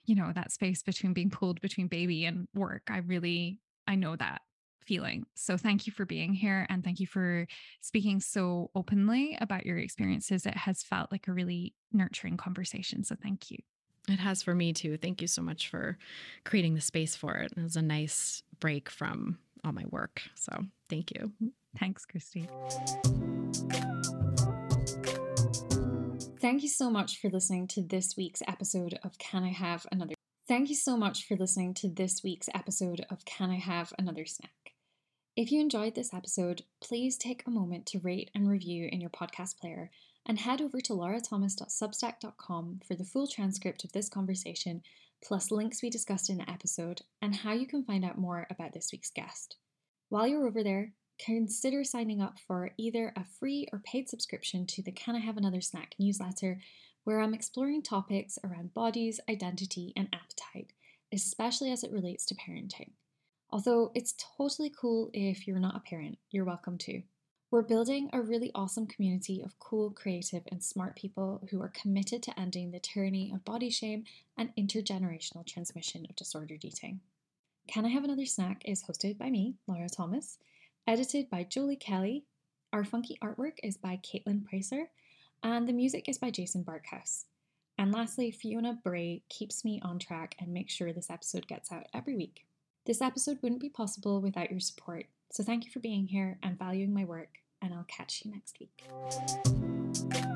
you know, that space between being pulled between baby and work. I really, I know that feeling. So thank you for being here and thank you for speaking so openly about your experiences. It has felt like a really nurturing conversation. So thank you. It has for me too. Thank you so much for creating the space for it. It was a nice break from all my work. So thank you. Mm, thanks, Christy. Thank you so much for listening to this week's episode of Can I Have Another? Thank you so much for listening to this week's episode of Can I Have Another Snack? If you enjoyed this episode, please take a moment to rate and review in your podcast player and head over to laurathomas.substack.com for the full transcript of this conversation, plus links we discussed in the episode and how you can find out more about this week's guest. While you're over there, consider signing up for either a free or paid subscription to the Can I Have Another Snack newsletter, where I'm exploring topics around bodies, identity, and appetite, especially as it relates to parenting. Although it's totally cool if you're not a parent, you're welcome to. We're building a really awesome community of cool, creative, and smart people who are committed to ending the tyranny of body shame and intergenerational transmission of disordered eating. Can I Have Another Snack is hosted by me, Laura Thomas, edited by Jolie Kelly. Our funky artwork is by Caitlin Pricer, and the music is by Jason Barkhouse. And lastly, Fiona Bray keeps me on track and makes sure this episode gets out every week. This episode wouldn't be possible without your support. So thank you for being here and valuing my work, and I'll catch you next week.